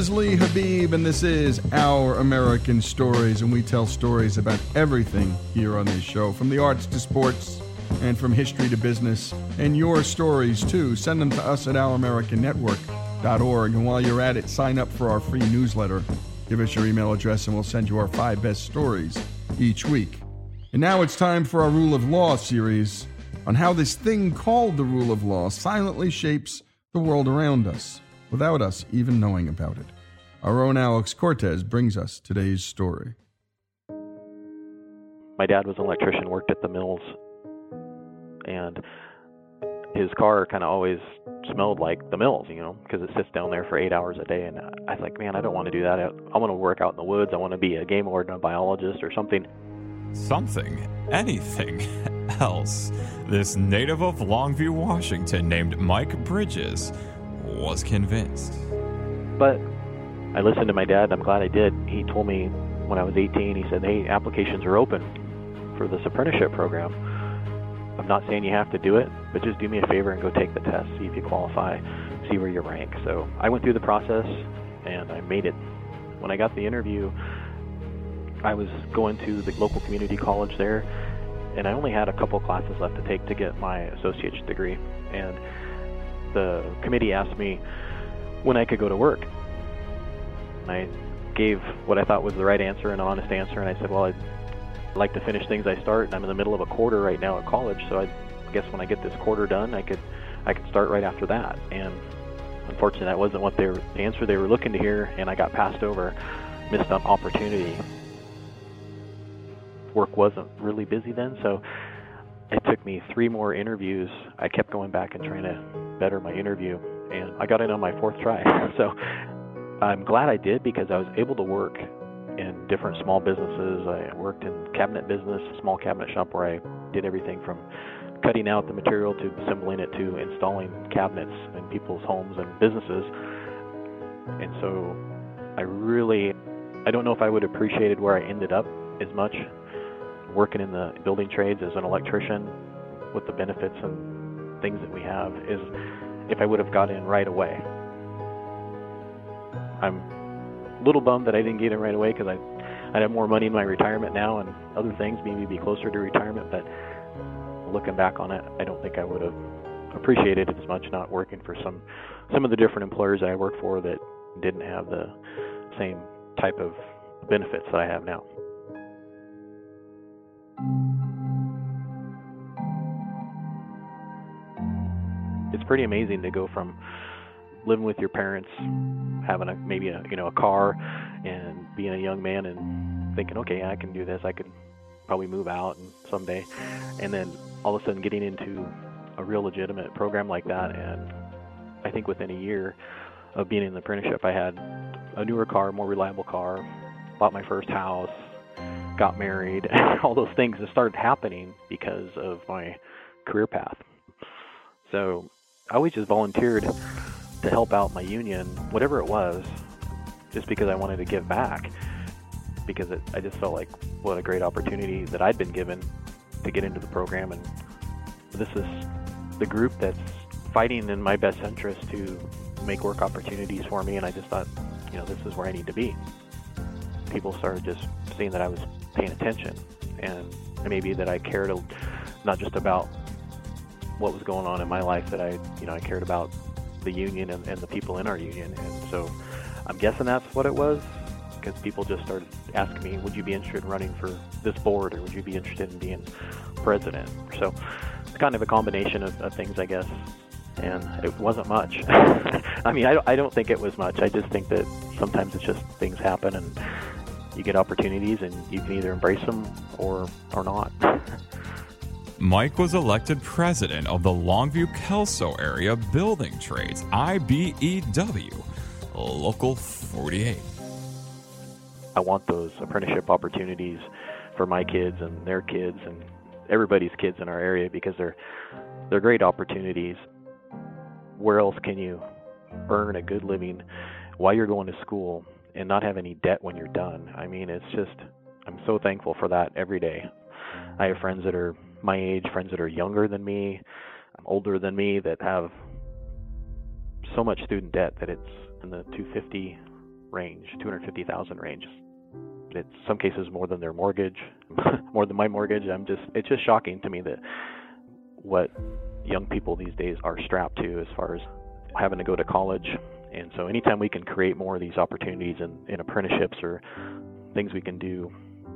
is Lee Habib, and this is Our American Stories, and we tell stories about everything here on this show, from the arts to sports, and from history to business, and your stories too. Send them to us at ouramericannetwork.org, and while you're at it, sign up for our free newsletter. Give us your email address, and we'll send you our five best stories each week. And now it's time for our Rule of Law series on how this thing called the rule of law silently shapes the world around us without us even knowing about it. Our own Alex Cortez brings us today's story. My dad was an electrician, worked at the mills, and his car kind of always smelled like the mills, you know, because it sits down there for eight hours a day. And I was like, man, I don't want to do that. I, I want to work out in the woods. I want to be a game warden, a biologist, or something. Something, anything else. This native of Longview, Washington, named Mike Bridges, was convinced. But I listened to my dad, and I'm glad I did. He told me when I was 18, he said, hey, applications are open for this apprenticeship program. I'm not saying you have to do it, but just do me a favor and go take the test, see if you qualify, see where you rank. So I went through the process, and I made it. When I got the interview, I was going to the local community college there, and I only had a couple classes left to take to get my associate's degree. And the committee asked me when I could go to work. I gave what I thought was the right answer, an honest answer, and I said, "Well, I'd like to finish things I start, and I'm in the middle of a quarter right now at college, so I guess when I get this quarter done, I could I could start right after that." And unfortunately, that wasn't what they were, the answer they were looking to hear, and I got passed over, missed an opportunity. Work wasn't really busy then, so it took me three more interviews. I kept going back and trying to better my interview, and I got in on my fourth try. so I'm glad I did because I was able to work in different small businesses. I worked in cabinet business, a small cabinet shop where I did everything from cutting out the material to assembling it to installing cabinets in people's homes and businesses. And so I really I don't know if I would have appreciated where I ended up as much working in the building trades as an electrician with the benefits and things that we have is if I would have got in right away. I'm a little bummed that I didn't get in right away because I I'd have more money in my retirement now and other things, maybe be closer to retirement. But looking back on it, I don't think I would have appreciated it as much not working for some some of the different employers I worked for that didn't have the same type of benefits that I have now. It's pretty amazing to go from living with your parents, having a maybe a you know a car, and being a young man and thinking, okay, I can do this. I could probably move out and someday, and then all of a sudden getting into a real legitimate program like that. And I think within a year of being in the apprenticeship, I had a newer car, more reliable car, bought my first house, got married, all those things that started happening because of my career path. So I always just volunteered to help out my union, whatever it was, just because I wanted to give back. Because it, I just felt like what a great opportunity that I'd been given to get into the program, and this is the group that's fighting in my best interest to make work opportunities for me. And I just thought, you know, this is where I need to be. People started just seeing that I was paying attention, and maybe that I cared not just about what was going on in my life, that I, you know, I cared about the union and, and the people in our union. And so I'm guessing that's what it was because people just started asking me, would you be interested in running for this board or would you be interested in being president? So it's kind of a combination of, of things, I guess. And it wasn't much. I mean, I, don't, I don't think it was much. I just think that sometimes it's just things happen and you get opportunities and you can either embrace them or, or not. Mike was elected president of the Longview Kelso Area Building Trades, IBEW, Local 48. I want those apprenticeship opportunities for my kids and their kids and everybody's kids in our area because they're they're great opportunities. Where else can you earn a good living while you're going to school and not have any debt when you're done? I mean, it's just I'm so thankful for that every day. I have friends that are my age, friends that are younger than me, um, older than me that have so much student debt that it's in the 250 range, 250,000 range. It's some cases more than their mortgage, more than my mortgage. I'm just it's just shocking to me that what young people these days are strapped to as far as having to go to college. And so anytime we can create more of these opportunities in, in apprenticeships or things we can do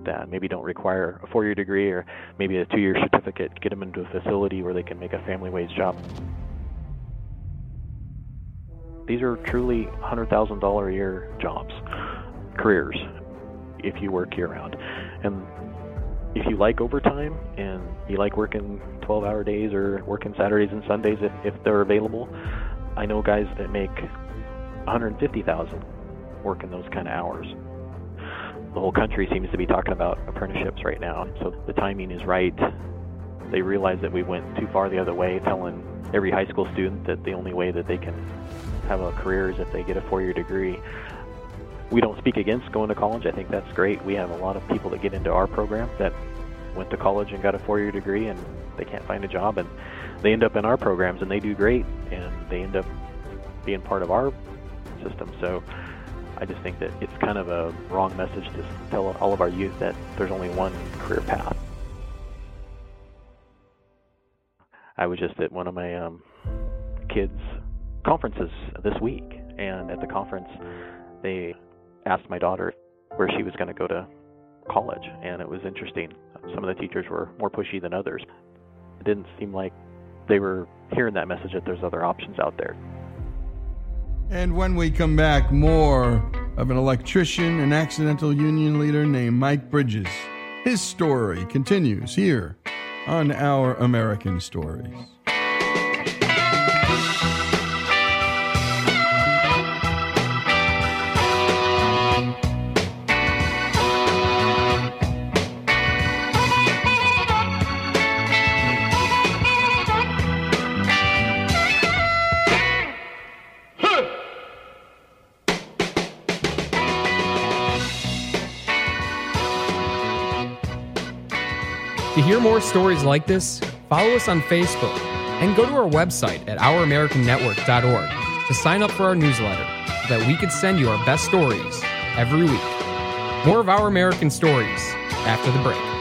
that maybe don't require a four year degree or maybe a two year certificate, get them into a facility where they can make a family wage job. These are truly $100,000 a year jobs, careers, if you work year round. And if you like overtime and you like working 12 hour days or working Saturdays and Sundays if, if they're available, I know guys that make 150,000 working those kind of hours. The whole country seems to be talking about apprenticeships right now, so the timing is right. They realize that we went too far the other way, telling every high school student that the only way that they can have a career is if they get a four year degree. We don't speak against going to college. I think that's great. We have a lot of people that get into our program that went to college and got a four year degree and they can't find a job and they end up in our programs and they do great and they end up being part of our system. So I just think that it's kind of a wrong message to tell all of our youth that there's only one career path. I was just at one of my um, kids' conferences this week, and at the conference, they asked my daughter where she was going to go to college, and it was interesting. Some of the teachers were more pushy than others. It didn't seem like they were hearing that message that there's other options out there. And when we come back, more of an electrician and accidental union leader named Mike Bridges. His story continues here on Our American Stories. Hear more stories like this, follow us on Facebook and go to our website at ouramericannetwork.org to sign up for our newsletter so that we can send you our best stories every week. More of Our American Stories after the break.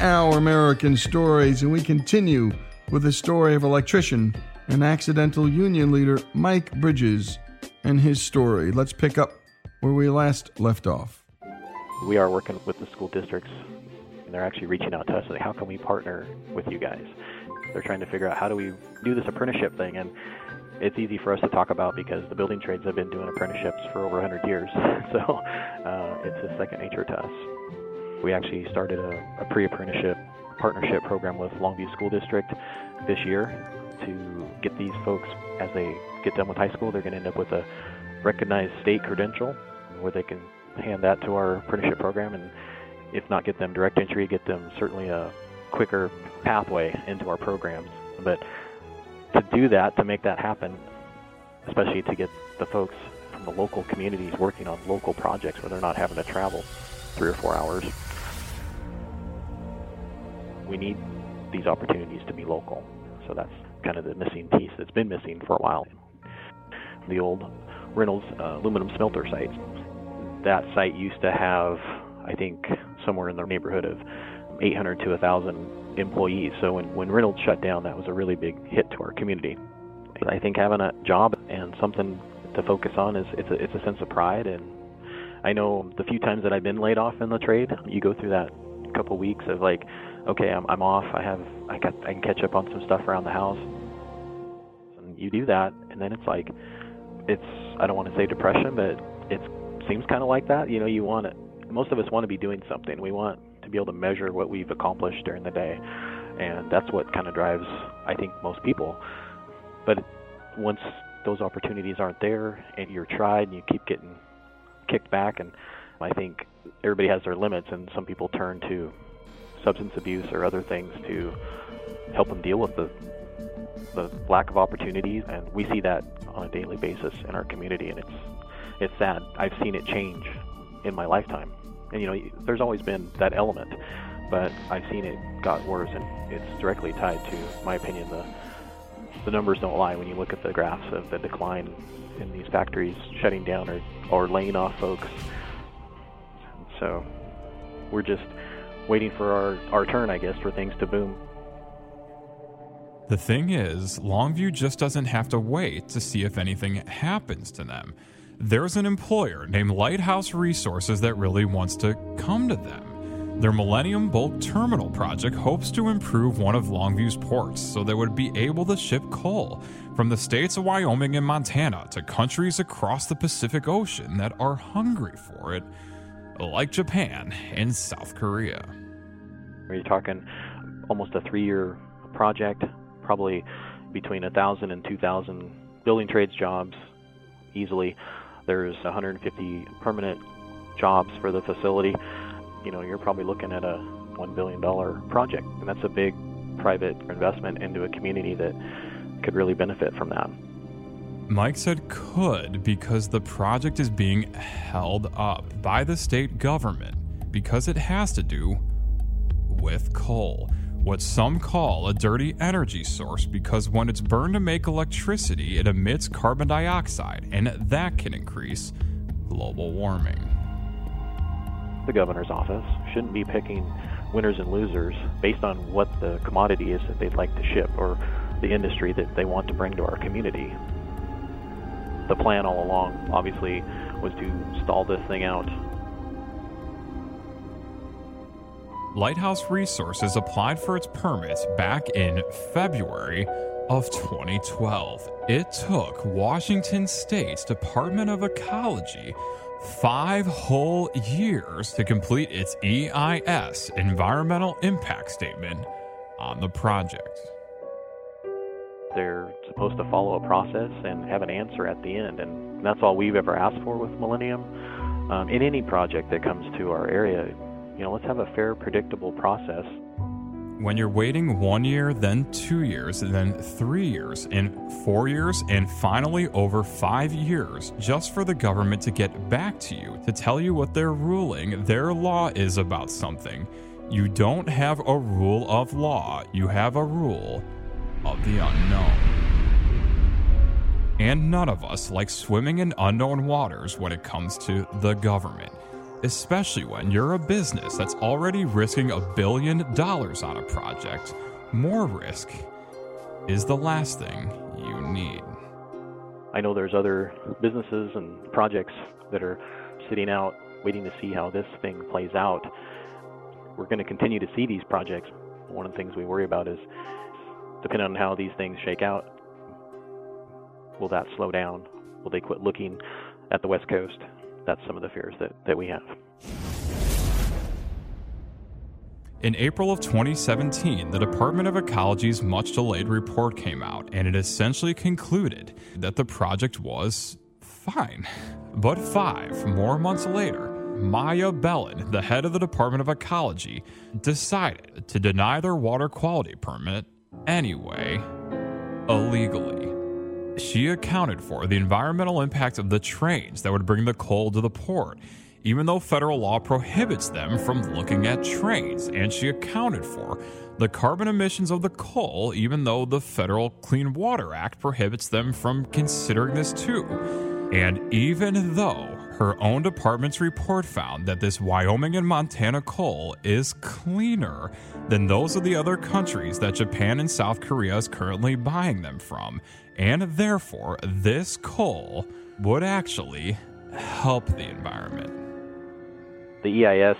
Our American Stories, and we continue with the story of electrician and accidental union leader Mike Bridges and his story. Let's pick up where we last left off. We are working with the school districts, and they're actually reaching out to us like, how can we partner with you guys? They're trying to figure out how do we do this apprenticeship thing, and it's easy for us to talk about because the building trades have been doing apprenticeships for over 100 years, so uh, it's a second nature to us. We actually started a, a pre-apprenticeship partnership program with Longview School District this year to get these folks, as they get done with high school, they're going to end up with a recognized state credential where they can hand that to our apprenticeship program and if not get them direct entry, get them certainly a quicker pathway into our programs. But to do that, to make that happen, especially to get the folks from the local communities working on local projects where they're not having to travel three or four hours, we need these opportunities to be local. So that's kind of the missing piece that's been missing for a while. The old Reynolds uh, aluminum smelter site. That site used to have, I think, somewhere in the neighborhood of 800 to 1,000 employees. So when, when Reynolds shut down, that was a really big hit to our community. I think having a job and something to focus on is it's a, it's a sense of pride. And I know the few times that I've been laid off in the trade, you go through that couple weeks of like, okay, I'm, I'm off. I have I got I can catch up on some stuff around the house. And you do that, and then it's like, it's I don't want to say depression, but it seems kind of like that. You know, you want it. Most of us want to be doing something. We want to be able to measure what we've accomplished during the day, and that's what kind of drives I think most people. But once those opportunities aren't there, and you're tried, and you keep getting kicked back, and I think everybody has their limits, and some people turn to substance abuse or other things to help them deal with the the lack of opportunities. And we see that on a daily basis in our community, and it's it's sad. I've seen it change in my lifetime, and you know, there's always been that element, but I've seen it got worse, and it's directly tied to, my opinion, the the numbers don't lie when you look at the graphs of the decline in these factories shutting down or, or laying off folks. So we're just waiting for our, our turn, I guess, for things to boom. The thing is, Longview just doesn't have to wait to see if anything happens to them. There's an employer named Lighthouse Resources that really wants to come to them. Their Millennium Bulk Terminal project hopes to improve one of Longview's ports so they would be able to ship coal from the states of Wyoming and Montana to countries across the Pacific Ocean that are hungry for it, like Japan and South Korea. Are talking almost a three year project? Probably between 1,000 and 2,000 building trades jobs easily. There's 150 permanent jobs for the facility you know, you're probably looking at a $1 billion project. And that's a big private investment into a community that could really benefit from that. Mike said could because the project is being held up by the state government because it has to do with coal, what some call a dirty energy source because when it's burned to make electricity, it emits carbon dioxide, and that can increase global warming the governor's office shouldn't be picking winners and losers based on what the commodity is that they'd like to ship or the industry that they want to bring to our community. The plan all along, obviously, was to stall this thing out. Lighthouse Resources applied for its permit back in February of 2012. It took Washington State's Department of Ecology five whole years to complete its EIS, Environmental Impact Statement, on the project. They're supposed to follow a process and have an answer at the end, and that's all we've ever asked for with Millennium. Um, in any project that comes to our area, you know, let's have a fair, predictable process when you're waiting one year, then two years, then three years, and four years, and finally over five years, just for the government to get back to you to tell you what their ruling, their law is about something. You don't have a rule of law, you have a rule of the unknown. And none of us like swimming in unknown waters when it comes to the government especially when you're a business that's already risking a billion dollars on a project. More risk is the last thing you need. I know there's other businesses and projects that are sitting out waiting to see how this thing plays out. We're going to continue to see these projects. One of the things we worry about is depending on how these things shake out, will that slow down? Will they quit looking at the West Coast? That's some of the fears that, that we have. In April of 2017, the Department of Ecology's much delayed report came out, and it essentially concluded that the project was fine. But five more months later, Maia Bellon, the head of the Department of Ecology, decided to deny their water quality permit anyway, illegally she accounted for the environmental impact of the trains that would bring the coal to the port, even though federal law prohibits them from looking at trains, and she accounted for the carbon emissions of the coal, even though the Federal Clean Water Act prohibits them from considering this too. And even though her own department's report found that this Wyoming and Montana coal is cleaner than those of the other countries that Japan and South Korea is currently buying them from, and therefore this coal would actually help the environment. The EIS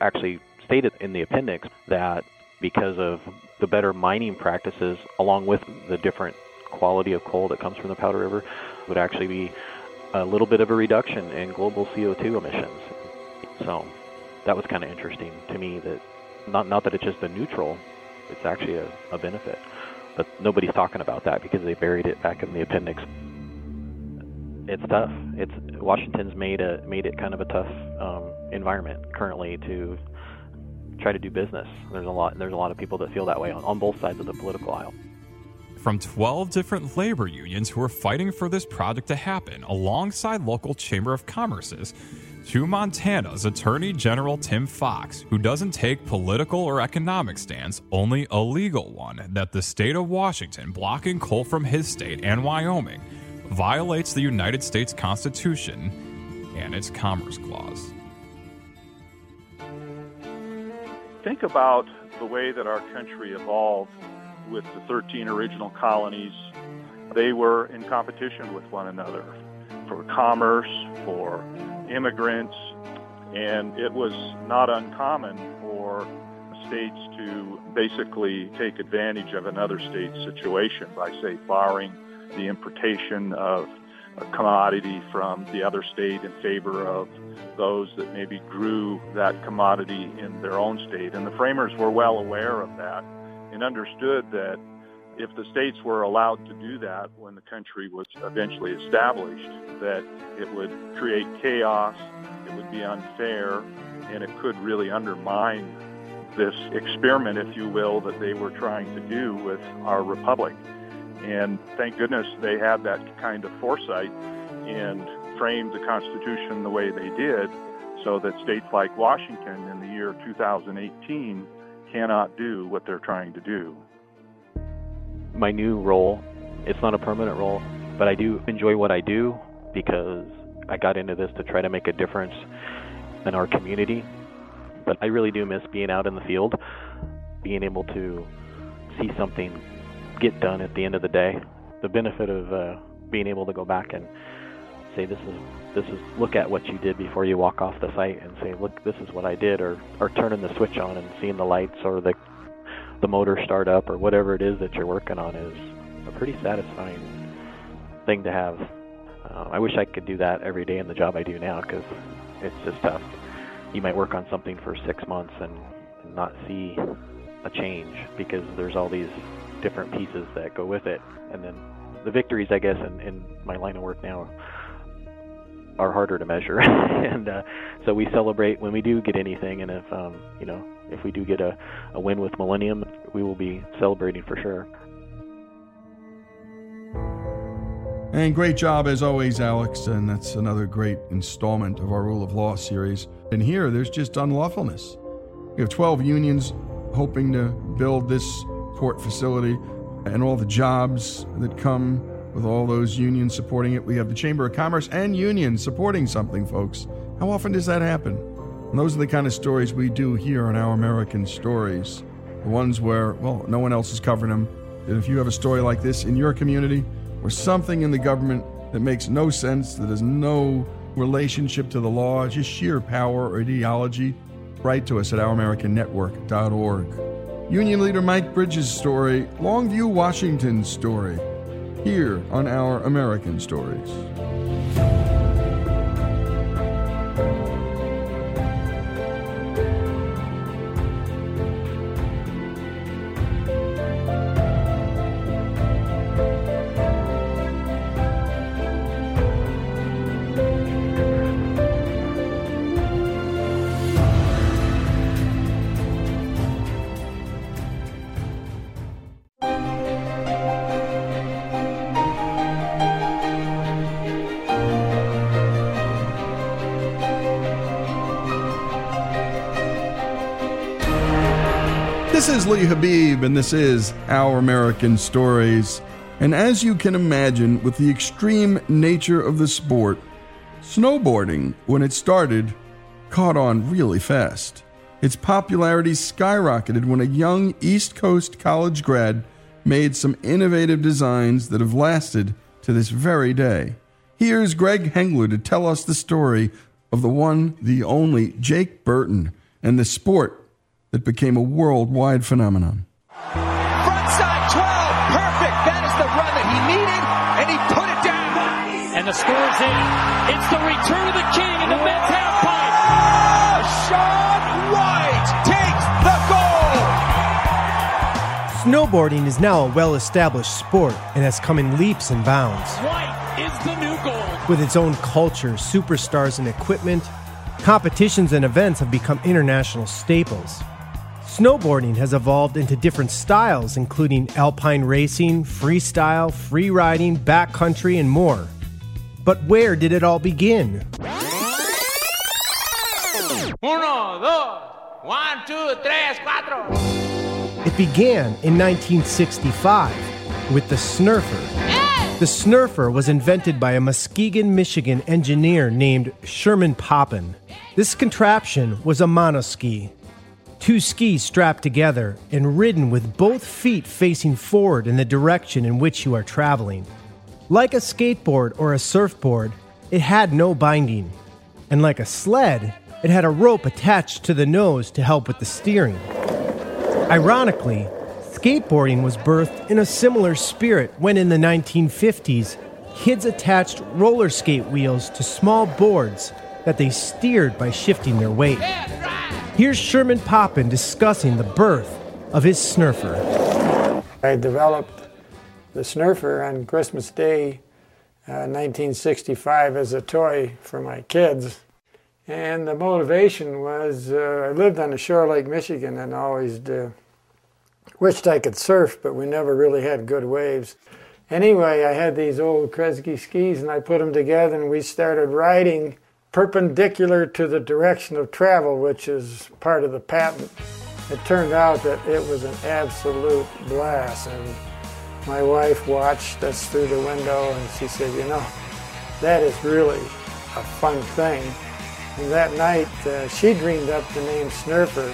actually stated in the appendix that because of the better mining practices, along with the different quality of coal that comes from the Powder River, would actually be a little bit of a reduction in global CO2 emissions. So that was kind of interesting to me that not not that it's just a neutral, it's actually a, a benefit. But nobody's talking about that because they buried it back in the appendix. It's tough. It's Washington's made a made it kind of a tough um, environment currently to try to do business. There's a lot there's a lot of people that feel that way on, on both sides of the political aisle. From 12 different labor unions who are fighting for this project to happen alongside local Chamber of Commerce's to Montana's Attorney General Tim Fox, who doesn't take political or economic stance, only a legal one, that the state of Washington blocking coal from his state and Wyoming violates the United States Constitution and its Commerce Clause. Think about the way that our country evolved with the 13 original colonies. They were in competition with one another for commerce, for immigrants, and it was not uncommon for states to basically take advantage of another state's situation by, say, barring the importation of a commodity from the other state in favor of those that maybe grew that commodity in their own state. And the framers were well aware of that and understood that if the states were allowed to do that when the country was eventually established, that it would create chaos, it would be unfair, and it could really undermine this experiment, if you will, that they were trying to do with our republic. And thank goodness they had that kind of foresight and framed the Constitution the way they did so that states like Washington in the year 2018 cannot do what they're trying to do. My new role, it's not a permanent role, but I do enjoy what I do because I got into this to try to make a difference in our community. But I really do miss being out in the field, being able to see something get done at the end of the day. The benefit of uh, being able to go back and say this is this is look at what you did before you walk off the site and say look this is what I did or or turning the switch on and seeing the lights or the the motor start up or whatever it is that you're working on is a pretty satisfying thing to have. Uh, I wish I could do that every day in the job I do now because it's just tough. You might work on something for six months and, and not see a change because there's all these different pieces that go with it. And then the victories, I guess, in, in my line of work now are harder to measure. and uh, so we celebrate when we do get anything. And if, um, you know, if we do get a, a win with Millennium, we will be celebrating for sure. And great job as always, Alex. And that's another great installment of our Rule of Law series. And here, there's just unlawfulness. We have 12 unions hoping to build this port facility and all the jobs that come with all those unions supporting it. We have the Chamber of Commerce and unions supporting something, folks. How often does that happen? And those are the kind of stories we do here on Our American Stories. The ones where, well, no one else is covering them. And if you have a story like this in your community or something in the government that makes no sense, that has no relationship to the law, just sheer power or ideology, write to us at ouramericannetwork.org. Union leader Mike Bridges' story, Longview, Washington's story, here on Our American Stories. This Habib, and this is Our American Stories. And as you can imagine, with the extreme nature of the sport, snowboarding, when it started, caught on really fast. Its popularity skyrocketed when a young East Coast college grad made some innovative designs that have lasted to this very day. Here's Greg Hengler to tell us the story of the one, the only Jake Burton and the sport that became a worldwide phenomenon. Frontside 12, perfect. That is the run that he needed, and he put it down. And the score's in. It's the return of the king in the men's half pipe. Oh, Shaun White takes the goal. Snowboarding is now a well established sport and has come in leaps and bounds. White is the new gold. With its own culture, superstars, and equipment, competitions and events have become international staples. Snowboarding has evolved into different styles, including alpine racing, freestyle, free riding, backcountry, and more. But where did it all begin? Uno, dos, one, two, tres, cuatro. It began in 1965 with the Snurfer. The Snurfer was invented by a Muskegon, Michigan engineer named Sherman Poppen. This contraption was a monoski, two skis strapped together and ridden with both feet facing forward in the direction in which you are traveling. Like a skateboard or a surfboard, it had no binding. And like a sled, it had a rope attached to the nose to help with the steering. Ironically, skateboarding was birthed in a similar spirit when in the 1950s, kids attached roller skate wheels to small boards that they steered by shifting their weight. Here's Sherman Poppen discussing the birth of his Snurfer. I developed the Snurfer on Christmas Day, uh, 1965, as a toy for my kids. And the motivation was uh, I lived on the shore of Lake Michigan and always uh, wished I could surf, but we never really had good waves. Anyway, I had these old Kresge skis and I put them together and we started riding perpendicular to the direction of travel, which is part of the patent. It turned out that it was an absolute blast. And my wife watched us through the window and she said, You know, that is really a fun thing. And that night, uh, she dreamed up the name Snurfer,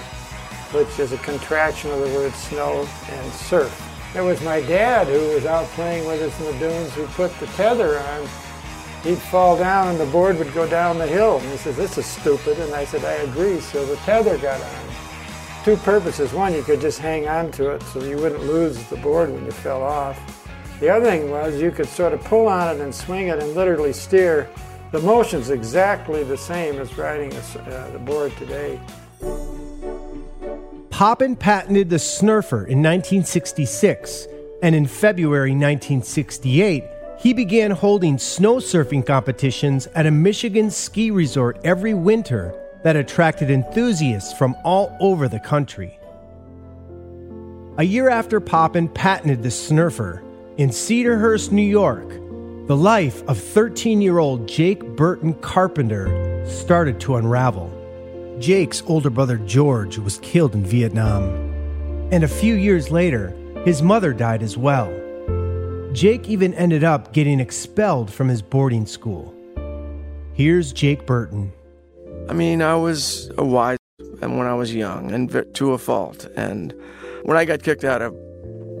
which is a contraction of the word snow and surf. It was my dad who was out playing with us in the dunes who put the tether on. He'd fall down and the board would go down the hill. And he says, this is stupid. And I said, I agree. So the tether got on. Two purposes. One, you could just hang on to it so you wouldn't lose the board when you fell off. The other thing was you could sort of pull on it and swing it and literally steer the motion's exactly the same as riding a, uh, the board today. Poppen patented the Snurfer in 1966, and in February 1968, he began holding snow surfing competitions at a Michigan ski resort every winter that attracted enthusiasts from all over the country. A year after Poppen patented the Snurfer, in Cedarhurst, New York, the life of 13 year old Jake Burton Carpenter started to unravel. Jake's older brother George was killed in Vietnam. And a few years later, his mother died as well. Jake even ended up getting expelled from his boarding school. Here's Jake Burton. I mean, I was a wise and when I was young and to a fault. And when I got kicked out of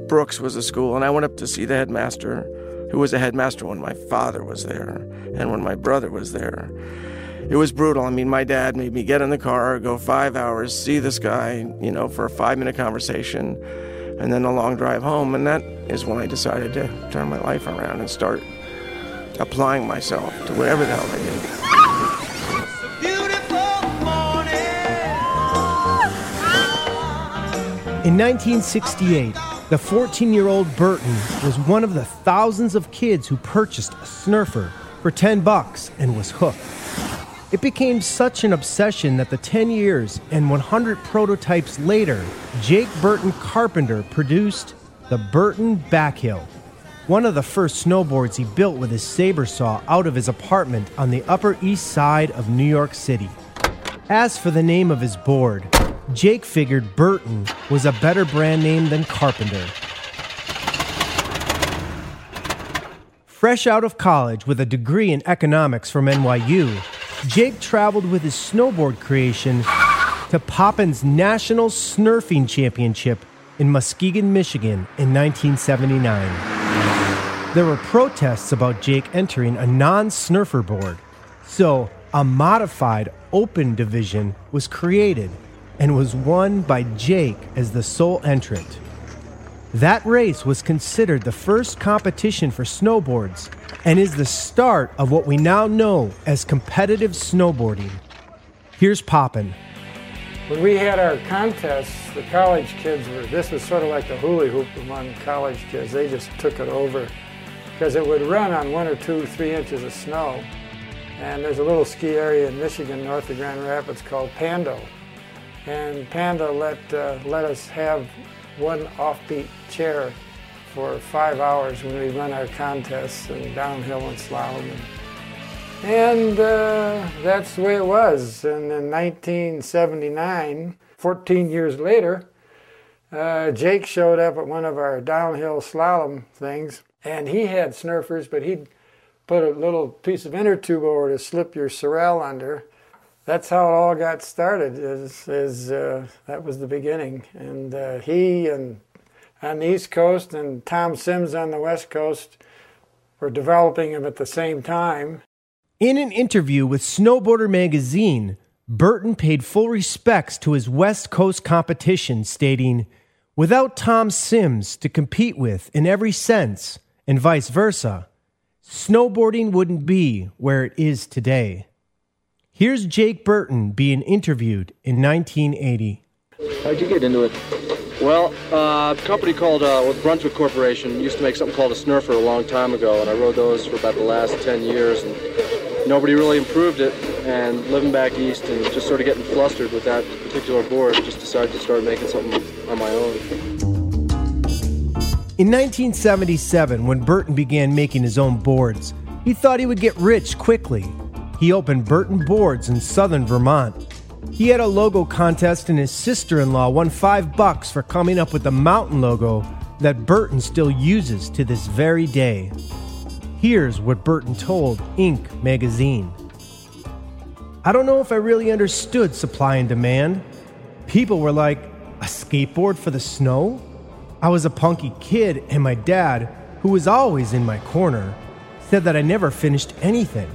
Brooks was a school, and I went up to see the headmaster who was a headmaster when my father was there and when my brother was there. It was brutal. I mean, my dad made me get in the car, go five hours, see this guy, you know, for a five minute conversation, and then a long drive home. And that is when I decided to turn my life around and start applying myself to whatever the hell I did. In 1968, the 14 year old Burton was one of the thousands of kids who purchased a Snurfer for 10 bucks and was hooked. It became such an obsession that the 10 years and 100 prototypes later, Jake Burton Carpenter produced the Burton Backhill, one of the first snowboards he built with his saber saw out of his apartment on the Upper East Side of New York City. As for the name of his board, Jake figured Burton was a better brand name than Carpenter. Fresh out of college with a degree in economics from NYU, Jake traveled with his snowboard creation to Poppen's National Snurfing Championship in Muskegon, Michigan in 1979. There were protests about Jake entering a non snurfer board, so a modified open division was created and was won by Jake as the sole entrant. That race was considered the first competition for snowboards and is the start of what we now know as competitive snowboarding. Here's Poppen. When we had our contests, the college kids were, this was sort of like the hula hoop among college kids. They just took it over. because it would run on one or two, three inches of snow. And there's a little ski area in Michigan, north of Grand Rapids, called Pando. And Pando let, uh, let us have one offbeat chair for five hours when we run our contests and downhill and slalom. And uh, that's the way it was. And in 1979, 14 years later, uh, Jake showed up at one of our downhill slalom things, and he had snurfers, but he'd put a little piece of inner tube over to slip your Sorel under. That's how it all got started. Is, is uh, that was the beginning, and uh, he and on the East Coast and Tom Sims on the West Coast were developing them at the same time. In an interview with Snowboarder magazine, Burton paid full respects to his West Coast competition, stating, Without Tom Sims to compete with in every sense, and vice versa, snowboarding wouldn't be where it is today. Here's Jake Burton being interviewed in 1980. How'd you get into it? Well, uh, a company called uh, Brunswick Corporation used to make something called a Snurfer a long time ago, and I rode those for about the last 10 years, and nobody really improved it. And living back east and just sort of getting flustered with that particular board, just decided to start making something on my own. In 1977, when Burton began making his own boards, he thought he would get rich quickly. He opened Burton Boards in southern Vermont he had a logo contest, and his sister in law won five bucks for coming up with the mountain logo that Burton still uses to this very day. Here's what Burton told Inc. magazine I don't know if I really understood supply and demand. People were like, a skateboard for the snow? I was a punky kid, and my dad, who was always in my corner, said that I never finished anything.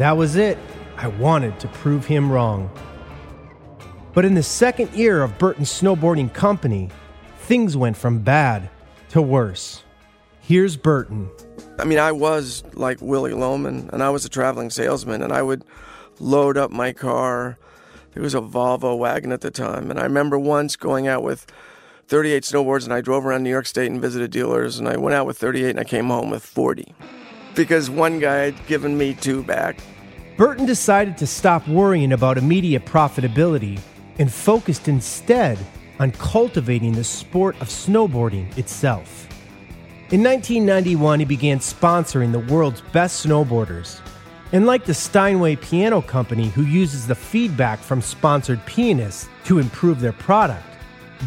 That was it. I wanted to prove him wrong. But in the second year of Burton's snowboarding company, things went from bad to worse. Here's Burton. I mean, I was like Willy Loman, and I was a traveling salesman, and I would load up my car. It was a Volvo wagon at the time, and I remember once going out with 38 snowboards, and I drove around New York State and visited dealers, and I went out with 38, and I came home with 40 because one guy had given me two back. Burton decided to stop worrying about immediate profitability and focused instead on cultivating the sport of snowboarding itself. In 1991, he began sponsoring the world's best snowboarders. And like the Steinway Piano Company, who uses the feedback from sponsored pianists to improve their product,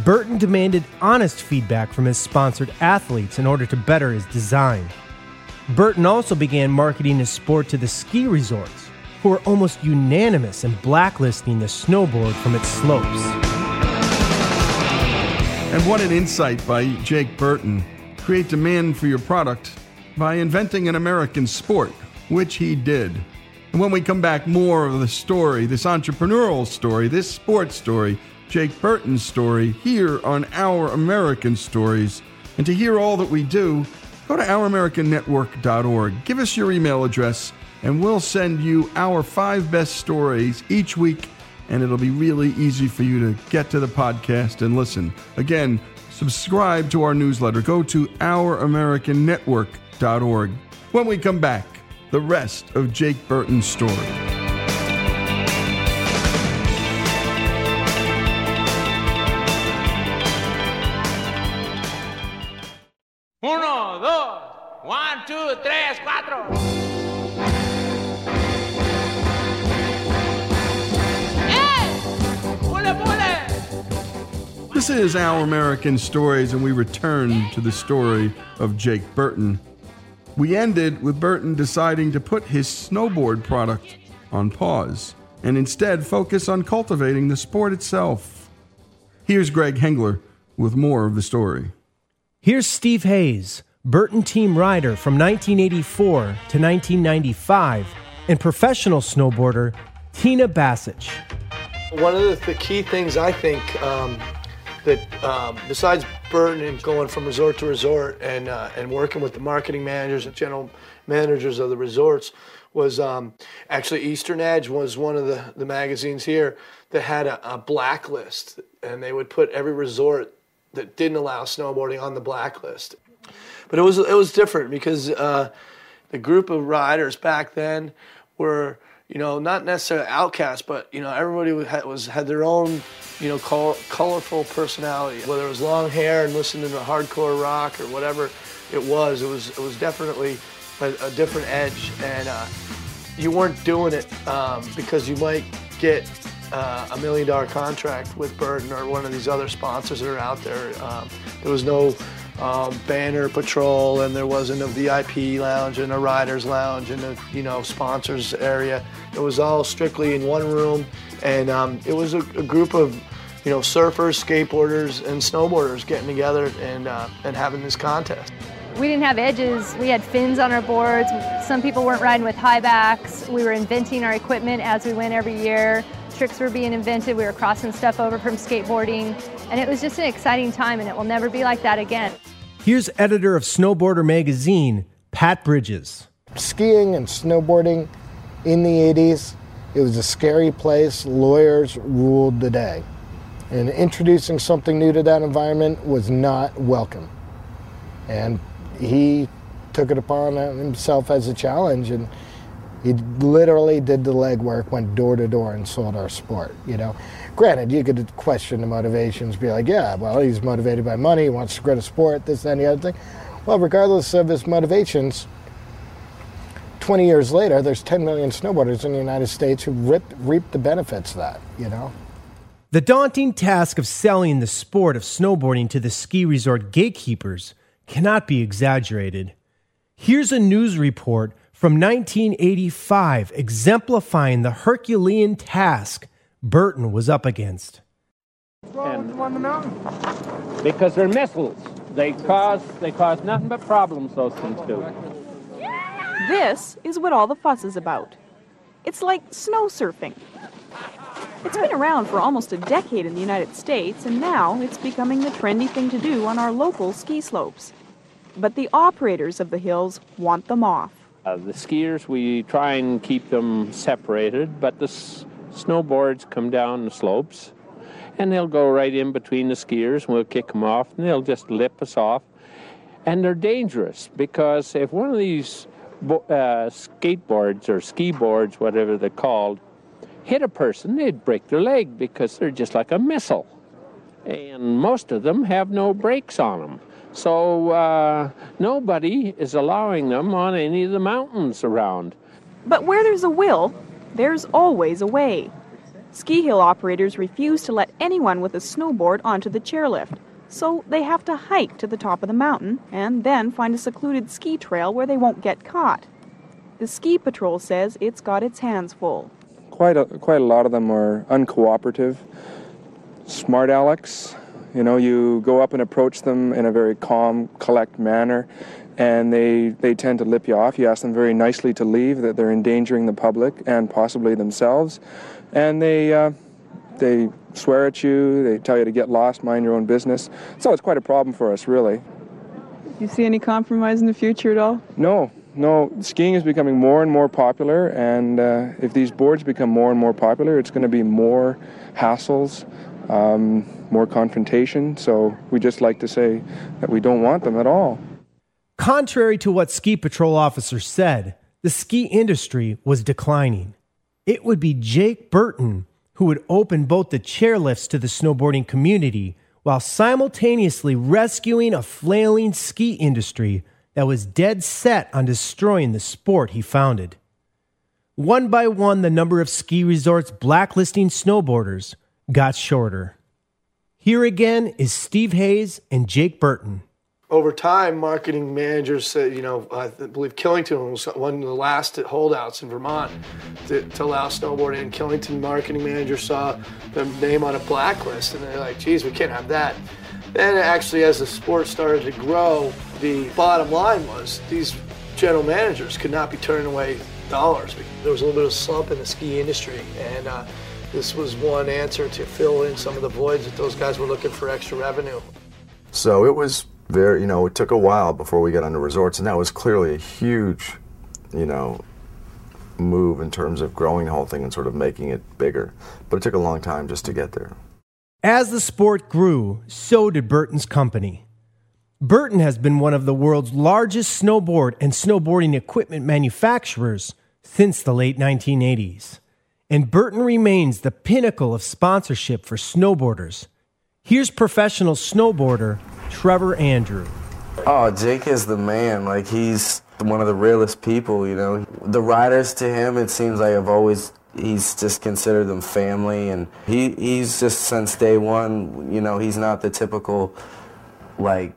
Burton demanded honest feedback from his sponsored athletes in order to better his design. Burton also began marketing his sport to the ski resorts, who were almost unanimous in blacklisting the snowboard from its slopes. And what an insight by Jake Burton. Create demand for your product by inventing an American sport, which he did. And when we come back, more of the story, this entrepreneurial story, this sports story, Jake Burton's story, here on Our American Stories. And to hear all that we do, go to ouramericannetwork.org. Give us your email address and we'll send you our five best stories each week, and it'll be really easy for you to get to the podcast and listen. Again, subscribe to our newsletter. Go to ouramericannetwork.org. When we come back, the rest of Jake Burton's story. Uno, dos, one, two, tres, cuatro. This is Our American Stories, and we return to the story of Jake Burton. We ended with Burton deciding to put his snowboard product on pause and instead focus on cultivating the sport itself. Here's Greg Hengler with more of the story. Here's Steve Hayes, Burton team rider from 1984 to 1995, and professional snowboarder Tina Basich. One of the, the key things I think um, that um, besides Burton and going from resort to resort and uh, and working with the marketing managers and general managers of the resorts was um, actually Eastern Edge was one of the, the magazines here that had a, a blacklist and they would put every resort that didn't allow snowboarding on the blacklist. But it was it was different because uh, the group of riders back then were you know not necessarily outcasts, but you know everybody had, was had their own you know col- colorful personality. Whether it was long hair and listening to hardcore rock or whatever it was, it was it was definitely a, a different edge, and uh, you weren't doing it um, because you might get uh, a million dollar contract with Burton or one of these other sponsors that are out there. Um, there was no um, banner patrol, and there wasn't a VIP lounge and a riders lounge and a you know sponsors area. It was all strictly in one room, and um, it was a, a, group of you know surfers, skateboarders, and snowboarders getting together and uh, and having this contest. We didn't have edges. We had fins on our boards. Some people weren't riding with high backs. We were inventing our equipment as we went every year. Tricks were being invented. We were crossing stuff over from skateboarding. And it was just an exciting time, and it will never be like that again. Here's editor of Snowboarder magazine, Pat Bridges. Skiing and snowboarding in the 80s, it was a scary place. Lawyers ruled the day. And introducing something new to that environment was not welcome. And he took it upon himself as a challenge and he literally did the legwork, went door to door and sold our sport, you know. Granted, you could question the motivations, be like, yeah, well, he's motivated by money, he wants to grow the sport, this, that, and the other thing. Well, regardless of his motivations, 20 years later, there's 10 million snowboarders in the United States who ripped, reaped the benefits of that, you know. The daunting task of selling the sport of snowboarding to the ski resort gatekeepers cannot be exaggerated. Here's a news report from 1985 exemplifying the Herculean task Burton was up against. Because they're missiles. They cause they cause nothing but problems, those things do. This is what all the fuss is about. It's like snow surfing. It's been around for almost a decade in the United States, and now it's becoming the trendy thing to do on our local ski slopes. But the operators of the hills want them off. Uh, the skiers, we try and keep them separated, but the s- snowboards come down the slopes and they'll go right in between the skiers and we'll kick them off and they'll just lip us off. And they're dangerous because if one of these bo- uh, skateboards or ski boards, whatever they're called, hit a person, they'd break their leg because they're just like a missile. And most of them have no brakes on them. So uh, nobody is allowing them on any of the mountains around. But where there's a will, there's always a way. Ski hill operators refuse to let anyone with a snowboard onto the chairlift, so they have to hike to the top of the mountain and then find a secluded ski trail where they won't get caught. The ski patrol says it's got its hands full. Quite a, quite a lot of them are uncooperative, smart Alex. You know, you go up and approach them in a very calm, collect manner, and they, they tend to lip you off. You ask them very nicely to leave, that they're endangering the public and possibly themselves, and they uh, they swear at you. They tell you to get lost, mind your own business. So it's quite a problem for us, really. You see any compromise in the future at all? No, no. Skiing is becoming more and more popular, and uh, if these boards become more and more popular, it's going to be more hassles, um, more confrontation. So we just like to say that we don't want them at all. Contrary to what ski patrol officers said, the ski industry was declining. It would be Jake Burton who would open both the chairlifts to the snowboarding community while simultaneously rescuing a flailing ski industry that was dead set on destroying the sport he founded. One by one, the number of ski resorts blacklisting snowboarders got shorter. Here again is Steve Hayes and Jake Burton. Over time, marketing managers said, you know, I believe Killington was one of the last holdouts in Vermont to, to allow snowboarding. And Killington marketing manager saw the name on a blacklist, and they're like, geez, we can't have that. Then, actually, as the sport started to grow, the bottom line was these general managers could not be turning away dollars. There was a little bit of slump in the ski industry, and uh, this was one answer to fill in some of the voids that those guys were looking for extra revenue. So it was very, you know, it took a while before we got onto resorts, and that was clearly a huge, you know, move in terms of growing the whole thing and sort of making it bigger. But it took a long time just to get there. As the sport grew, so did Burton's company. Burton has been one of the world's largest snowboard and snowboarding equipment manufacturers since the late 1980s. And Burton remains the pinnacle of sponsorship for snowboarders. Here's professional snowboarder Trevor Andrew. Oh, Jake is the man. Like, he's one of the realest people, you know. The riders to him, it seems like I've always he's just considered them family and he he's just since day one you know he's not the typical like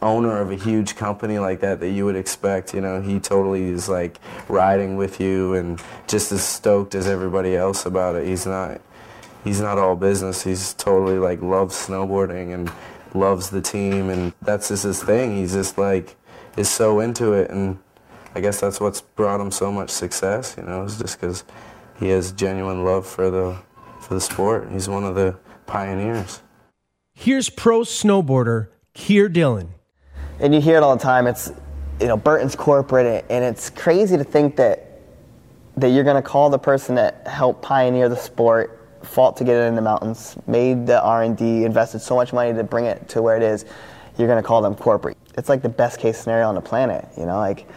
owner of a huge company like that that you would expect you know he totally is like riding with you and just as stoked as everybody else about it he's not he's not all business he's totally like loves snowboarding and loves the team and that's just his thing he's just like is so into it and I guess that's what's brought him so much success. You know, is just because he has genuine love for the for the sport. He's one of the pioneers. Here's pro snowboarder Keir Dillon. And you hear it all the time. It's you know Burton's corporate, and it's crazy to think that that you're going to call the person that helped pioneer the sport, fought to get it in the mountains, made the R&D, invested so much money to bring it to where it is. You're going to call them corporate. It's like the best case scenario on the planet. You know, like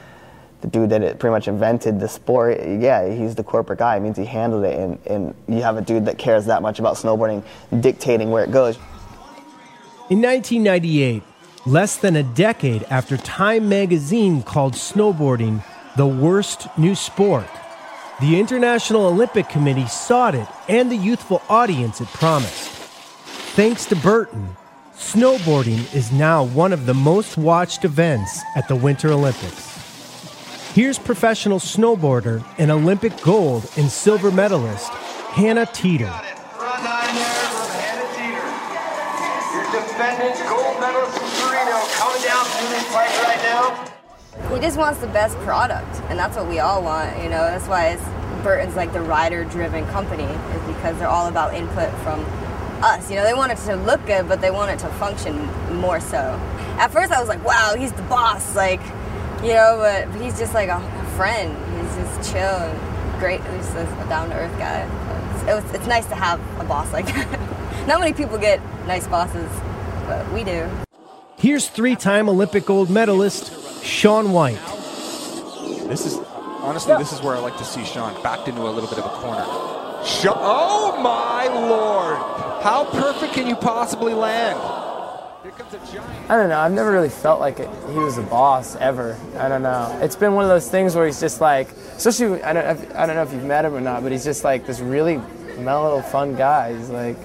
the dude that it pretty much invented the sport, yeah, he's the corporate guy. It means he handled it, and, and you have a dude that cares that much about snowboarding dictating where it goes. In 1998, less than a decade after Time magazine called snowboarding the worst new sport, the International Olympic Committee sought it and the youthful audience it promised. Thanks to Burton, snowboarding is now one of the most watched events at the Winter Olympics. Here's professional snowboarder and Olympic gold and silver medalist Hannah Teter. He just wants the best product, and that's what we all want. You know, that's why Burton's like the rider-driven company, is because they're all about input from us. You know, they want it to look good, but they want it to function more so. At first, I was like, "Wow, he's the boss!" Like you know, but he's just like a, friend. He's just chill and great. He's just a down to earth guy. It's, it was, it's nice to have a boss like that. Not many people get nice bosses, but we do. Here's three time Olympic gold medalist Shaun White. This is honestly, this is where I like to see Sean backed into a little bit of a corner. Shaun, oh my lord! How perfect can you possibly land? I don't know. I've never really felt like it, he was a boss ever. I don't know. It's been one of those things where he's just like, especially I don't I don't know if you've met him or not, but he's just like this really mellow, fun guy. He's like,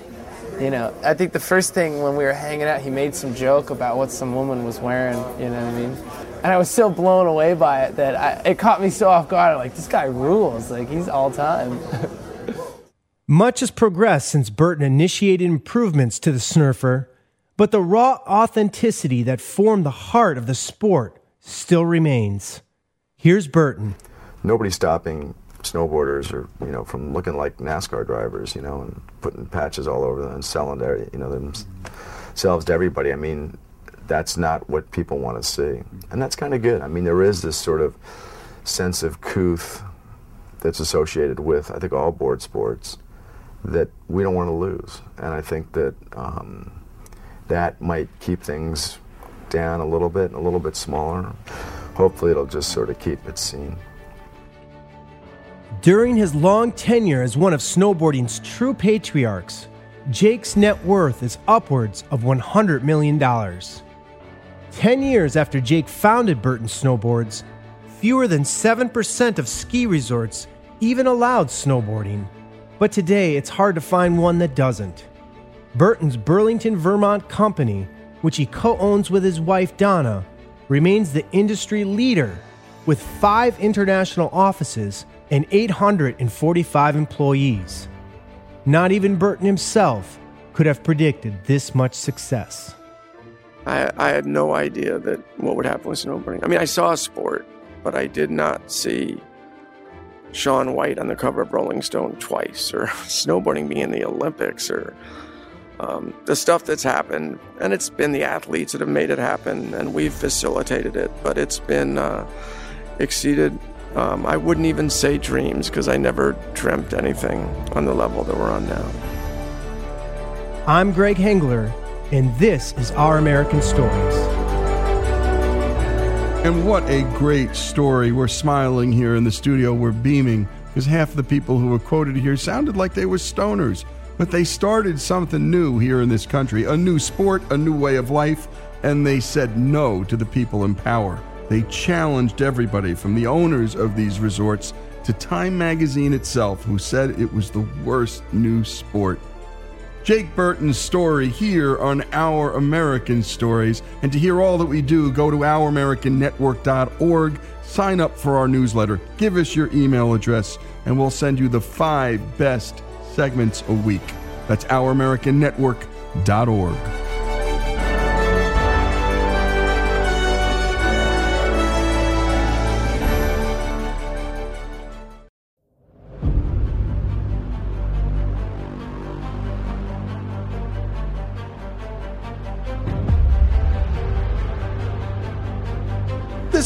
you know, I think the first thing when we were hanging out, he made some joke about what some woman was wearing. You know what I mean? And I was so blown away by it that I, it caught me so off guard. I'm like, this guy rules. Like he's all time. Much has progressed since Burton initiated improvements to the Snurfer but the raw authenticity that formed the heart of the sport still remains. Here's Burton. Nobody's stopping snowboarders or you know from looking like NASCAR drivers, you know, and putting patches all over them and selling their you know themselves to everybody. I mean, that's not what people want to see, and that's kind of good. I mean, there is this sort of sense of couth that's associated with I think all board sports that we don't want to lose, and I think that. Um, that might keep things down a little bit, a little bit smaller. Hopefully, it'll just sort of keep it seen. During his long tenure as one of snowboarding's true patriarchs, Jake's net worth is upwards of $100 million. Ten years after Jake founded Burton Snowboards, fewer than 7% of ski resorts even allowed snowboarding. But today, it's hard to find one that doesn't. Burton's Burlington, Vermont company, which he co owns with his wife Donna, remains the industry leader with five international offices and 845 employees. Not even Burton himself could have predicted this much success. I, I had no idea that what would happen with snowboarding. I mean, I saw sport, but I did not see Shaun White on the cover of Rolling Stone twice, or snowboarding being in the Olympics, or um, the stuff that's happened, and it's been the athletes that have made it happen, and we've facilitated it, but it's been uh, exceeded. Um, I wouldn't even say dreams because I never dreamt anything on the level that we're on now. I'm Greg Hengler, and this is Our American Stories. And what a great story. We're smiling here in the studio. We're beaming because half the people who were quoted here sounded like they were stoners. But they started something new here in this country a new sport, a new way of life, and they said no to the people in power. They challenged everybody from the owners of these resorts to Time magazine itself, who said it was the worst new sport. Jake Burton's story here on Our American Stories. And to hear all that we do, go to ouramericannetwork.org, sign up for our newsletter, give us your email address, and we'll send you the five best segments a week. That's ouramericannetwork.org.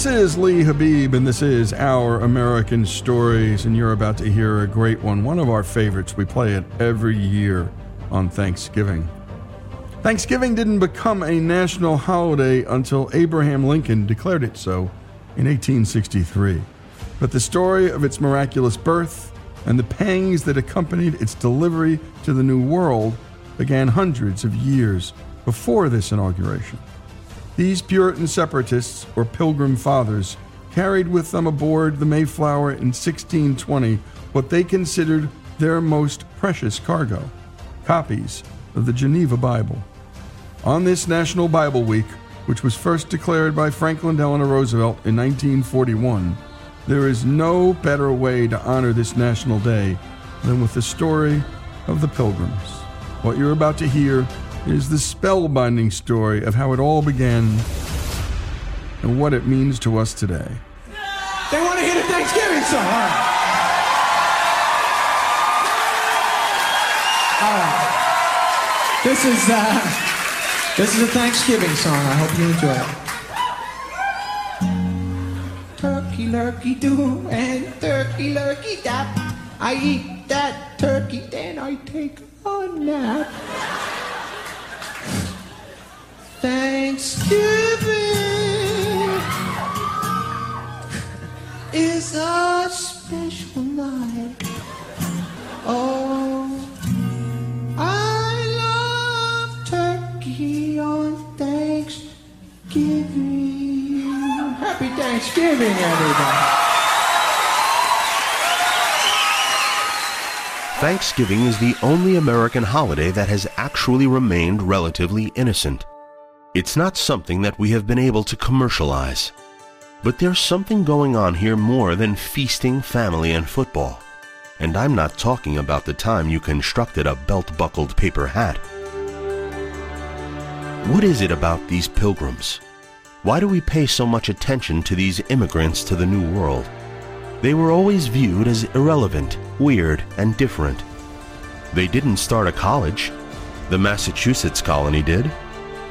This is Lee Habib, and this is Our American Stories, and you're about to hear a great one, one of our favorites. We play it every year on Thanksgiving. Thanksgiving didn't become a national holiday until Abraham Lincoln declared it so in 1863. But the story of its miraculous birth and the pangs that accompanied its delivery to the New World began hundreds of years before this inauguration. These Puritan separatists, or Pilgrim Fathers, carried with them aboard the Mayflower in 1620 what they considered their most precious cargo copies of the Geneva Bible. On this National Bible Week, which was first declared by Franklin Delano Roosevelt in 1941, there is no better way to honor this national day than with the story of the Pilgrims. What you're about to hear is the spellbinding story of how it all began and what it means to us today. They want to hear the Thanksgiving song. All right. All right. This is uh, this is a Thanksgiving song. I hope you enjoy it. Turkey lurkey do and turkey lurkey dap. I eat that turkey, then I take a nap. Thanksgiving is a special night. Oh, I love turkey on Thanksgiving. Happy Thanksgiving, everybody. Thanksgiving is the only American holiday that has actually remained relatively innocent. It's not something that we have been able to commercialize. But there's something going on here more than feasting, family, and football. And I'm not talking about the time you constructed a belt-buckled paper hat. What is it about these pilgrims? Why do we pay so much attention to these immigrants to the New World? They were always viewed as irrelevant, weird, and different. They didn't start a college. The Massachusetts colony did.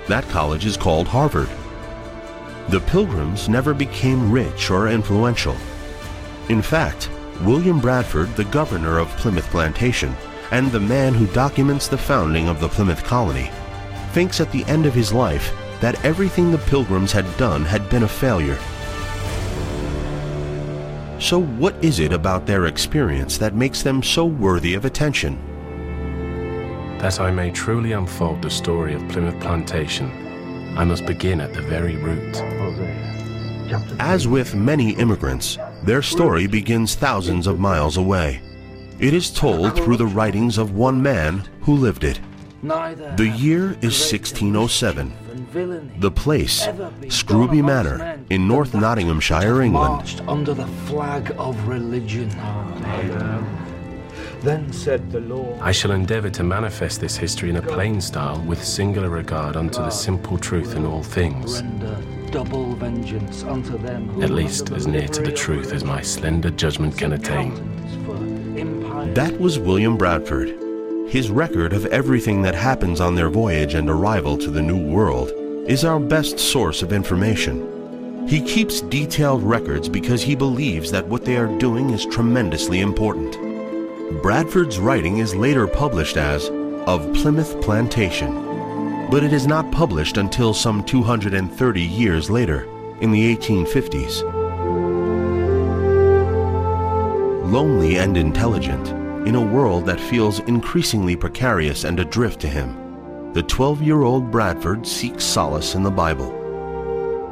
That college is called Harvard. The Pilgrims never became rich or influential. In fact, William Bradford, the governor of Plymouth Plantation, and the man who documents the founding of the Plymouth colony, thinks at the end of his life that everything the Pilgrims had done had been a failure. So what is it about their experience that makes them so worthy of attention? That I may truly unfold the story of Plymouth Plantation, I must begin at the very root. As with many immigrants, their story begins thousands of miles away. It is told through the writings of one man who lived it. The year is 1607. The place, Scrooby Manor, in North Nottinghamshire, England. marched under the flag of religion. Then said the Lord. I shall endeavour to manifest this history in a plain style with singular regard unto the simple truth in all things, double vengeance unto them who at least as near to the truth as my slender judgment can attain. That was William Bradford. His record of everything that happens on their voyage and arrival to the New World is our best source of information. He keeps detailed records because he believes that what they are doing is tremendously important. Bradford's writing is later published as Of Plymouth Plantation. but it is not published until some 230 years later, in the 1850s. Lonely and intelligent, in a world that feels increasingly precarious and adrift to him, the 12 year old Bradford seeks solace in the Bible.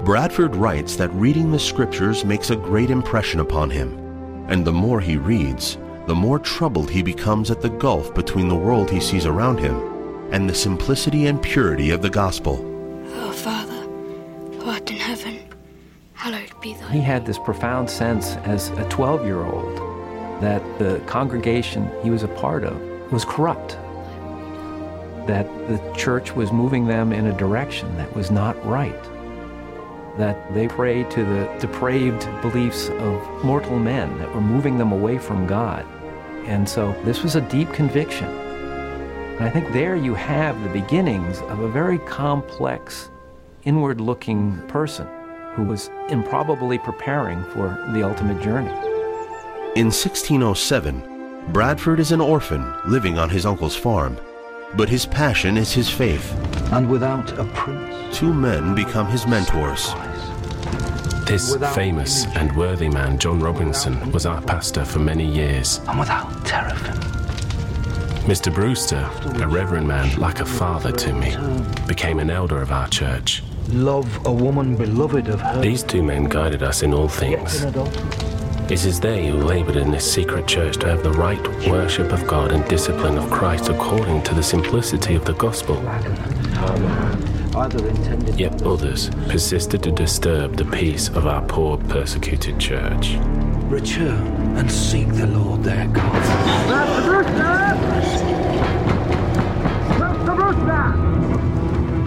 Bradford writes that reading the scriptures makes a great impression upon him, and the more he reads, the more troubled he becomes at the gulf between the world he sees around him and the simplicity and purity of the gospel. Our Father, who art in heaven, hallowed be thy He had this profound sense as a 12 year old that the congregation he was a part of was corrupt, that the church was moving them in a direction that was not right, that they prayed to the depraved beliefs of mortal men that were moving them away from God. And so this was a deep conviction. And I think there you have the beginnings of a very complex, inward looking person who was improbably preparing for the ultimate journey. In 1607, Bradford is an orphan living on his uncle's farm, but his passion is his faith. And without a prince, Two men become his mentors. This famous and worthy man, John Robinson, was our pastor for many years. and without teraphim, Mr. Brewster, a reverend man like a father to me, became an elder of our church. love a woman beloved of her. These two men guided us in all things. It is they who labored in this secret church to have the right worship of God and discipline of Christ according to the simplicity of the gospel. Either intended Yet others persisted to disturb the peace of our poor persecuted church. return and seek the Lord their God.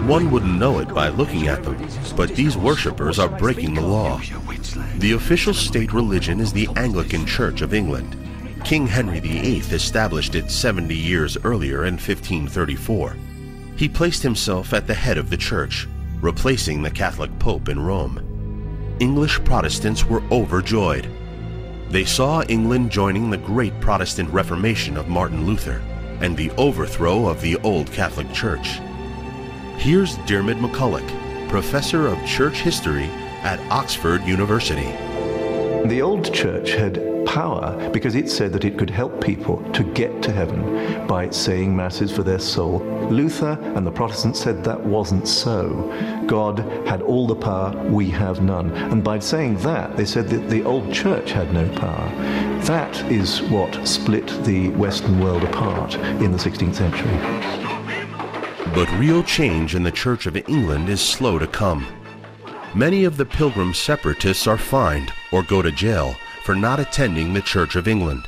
One wouldn't know it by looking at them, but these worshippers are breaking the law. The official state religion is the Anglican Church of England. King Henry VIII established it 70 years earlier in 1534. He placed himself at the head of the church, replacing the Catholic Pope in Rome. English Protestants were overjoyed. They saw England joining the great Protestant Reformation of Martin Luther and the overthrow of the old Catholic Church. Here's Diarmaid MacCulloch, professor of church history at Oxford University. The old church had power because it said that it could help people to get to heaven by saying masses for their soul. Luther and the Protestants said that wasn't so. God had all the power, we have none. And by saying that, they said that the old church had no power. That is what split the Western world apart in the 16th century. But real change in the Church of England is slow to come. Many of the Pilgrim separatists are fined or go to jail for not attending the Church of England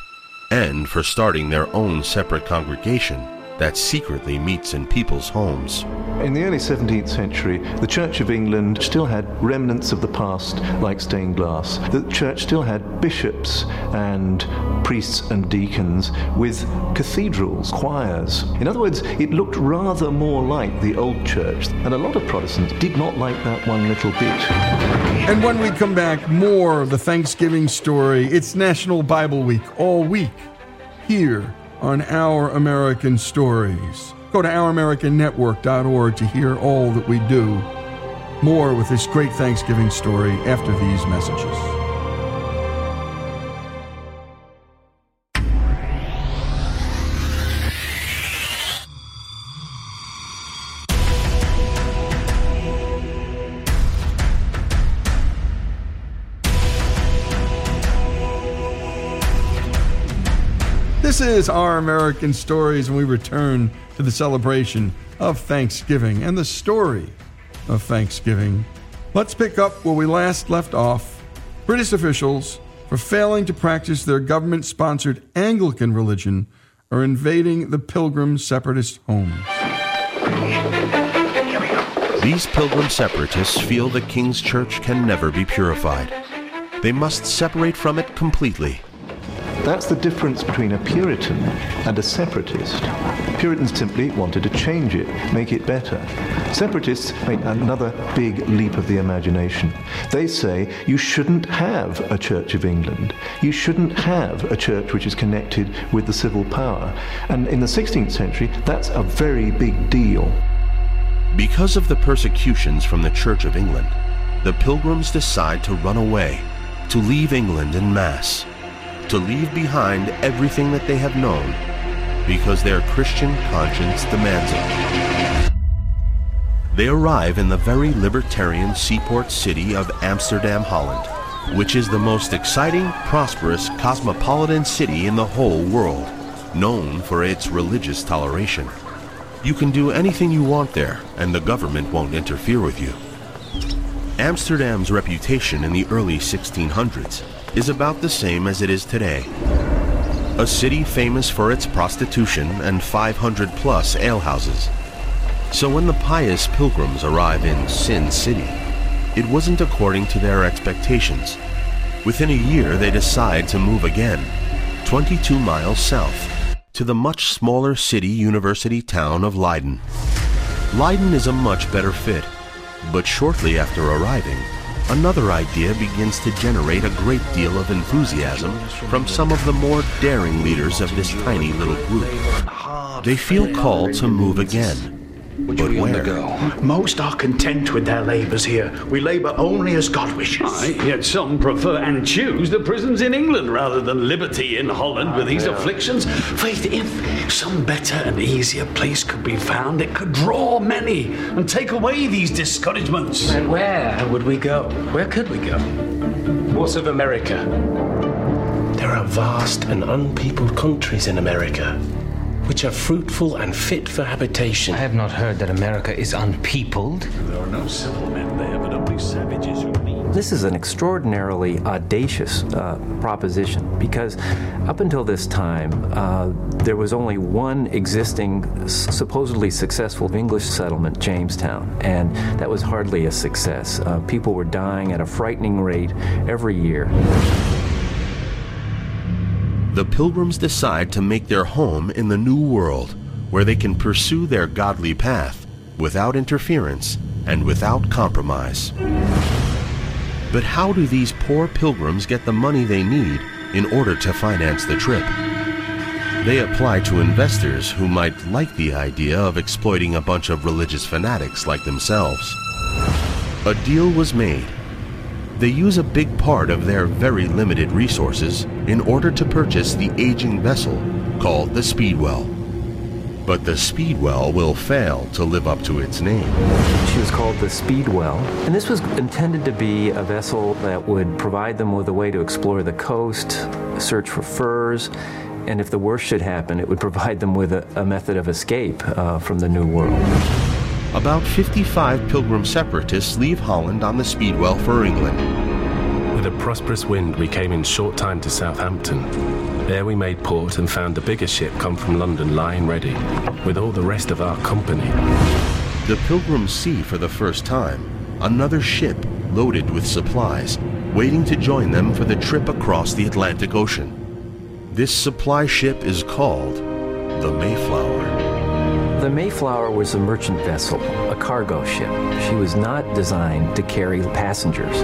and for starting their own separate congregation that secretly meets in people's homes. In the early 17th century, the Church of England still had remnants of the past, like stained glass. The church still had bishops and priests and deacons with cathedrals, choirs. In other words, it looked rather more like the old church, and a lot of Protestants did not like that one little bit. And when we come back, more of the Thanksgiving story. It's National Bible Week all week here on Our American Stories. Go to ouramericannetwork.org to hear all that we do. More with this great Thanksgiving story after these messages. This is Our American Stories, and we return to the celebration of Thanksgiving and the story of Thanksgiving. Let's pick up where we last left off. British officials, for failing to practice their government sponsored Anglican religion, are invading the Pilgrim separatist homes. These Pilgrim separatists feel the King's Church can never be purified. They must separate from it completely. That's the difference between a Puritan and a separatist. Puritans simply wanted to change it, make it better. Separatists make another big leap of the imagination. They say you shouldn't have a Church of England. You shouldn't have a church which is connected with the civil power. And in the 16th century, that's a very big deal. Because of the persecutions from the Church of England, the pilgrims decide to run away, to leave England in mass, to leave behind everything that they have known, because their Christian conscience demands it. They arrive in the very libertarian seaport city of Amsterdam, Holland, which is the most exciting, prosperous, cosmopolitan city in the whole world, known for its religious toleration. You can do anything you want there, and the government won't interfere with you. Amsterdam's reputation in the early 1600s is about the same as it is today. A city famous for its prostitution and 500 plus alehouses. So when the pious pilgrims arrive in Sin City, it wasn't according to their expectations. Within a year, they decide to move again, 22 miles south, to the much smaller city university town of Leiden. Leiden is a much better fit, but shortly after arriving, another idea begins to generate a great deal of enthusiasm from some of the more daring leaders of this tiny little group. They feel called to move again. Would you But be where? go? Most are content with their labours here. We labour only as God wishes. Aye, yet some prefer and choose the prisons in England rather than liberty in Holland with these ah, Yeah. afflictions. Faith, if some better and easier place could be found, it could draw many and take away these discouragements. And where would we go? Where could we go? What of America? There are vast and unpeopled countries in America, which are fruitful and fit for habitation. I have not heard that America is unpeopled. There are no civil men there, but only savages who mean. This is an extraordinarily audacious uh, proposition because up until this time, uh, there was only one existing, supposedly successful English settlement, Jamestown, and that was hardly a success. Uh, people were dying at a frightening rate every year. The pilgrims decide to make their home in the New World, where they can pursue their godly path without interference and without compromise. But how do these poor pilgrims get the money they need in order to finance the trip? They apply to investors who might like the idea of exploiting a bunch of religious fanatics like themselves. A deal was made. They use a big part of their very limited resources in order to purchase the aging vessel called the Speedwell. But the Speedwell will fail to live up to its name. She was called the Speedwell, and this was intended to be a vessel that would provide them with a way to explore the coast, search for furs, and if the worst should happen, it would provide them with a, a method of escape uh, from the New World. About 55 pilgrim separatists leave Holland on the Speedwell for England. With a prosperous wind, we came in short time to Southampton. There we made port and found the bigger ship come from London lying ready, with all the rest of our company. The pilgrims see for the first time another ship loaded with supplies, waiting to join them for the trip across the Atlantic Ocean. This supply ship is called the Mayflower. The Mayflower was a merchant vessel, a cargo ship. She was not designed to carry passengers.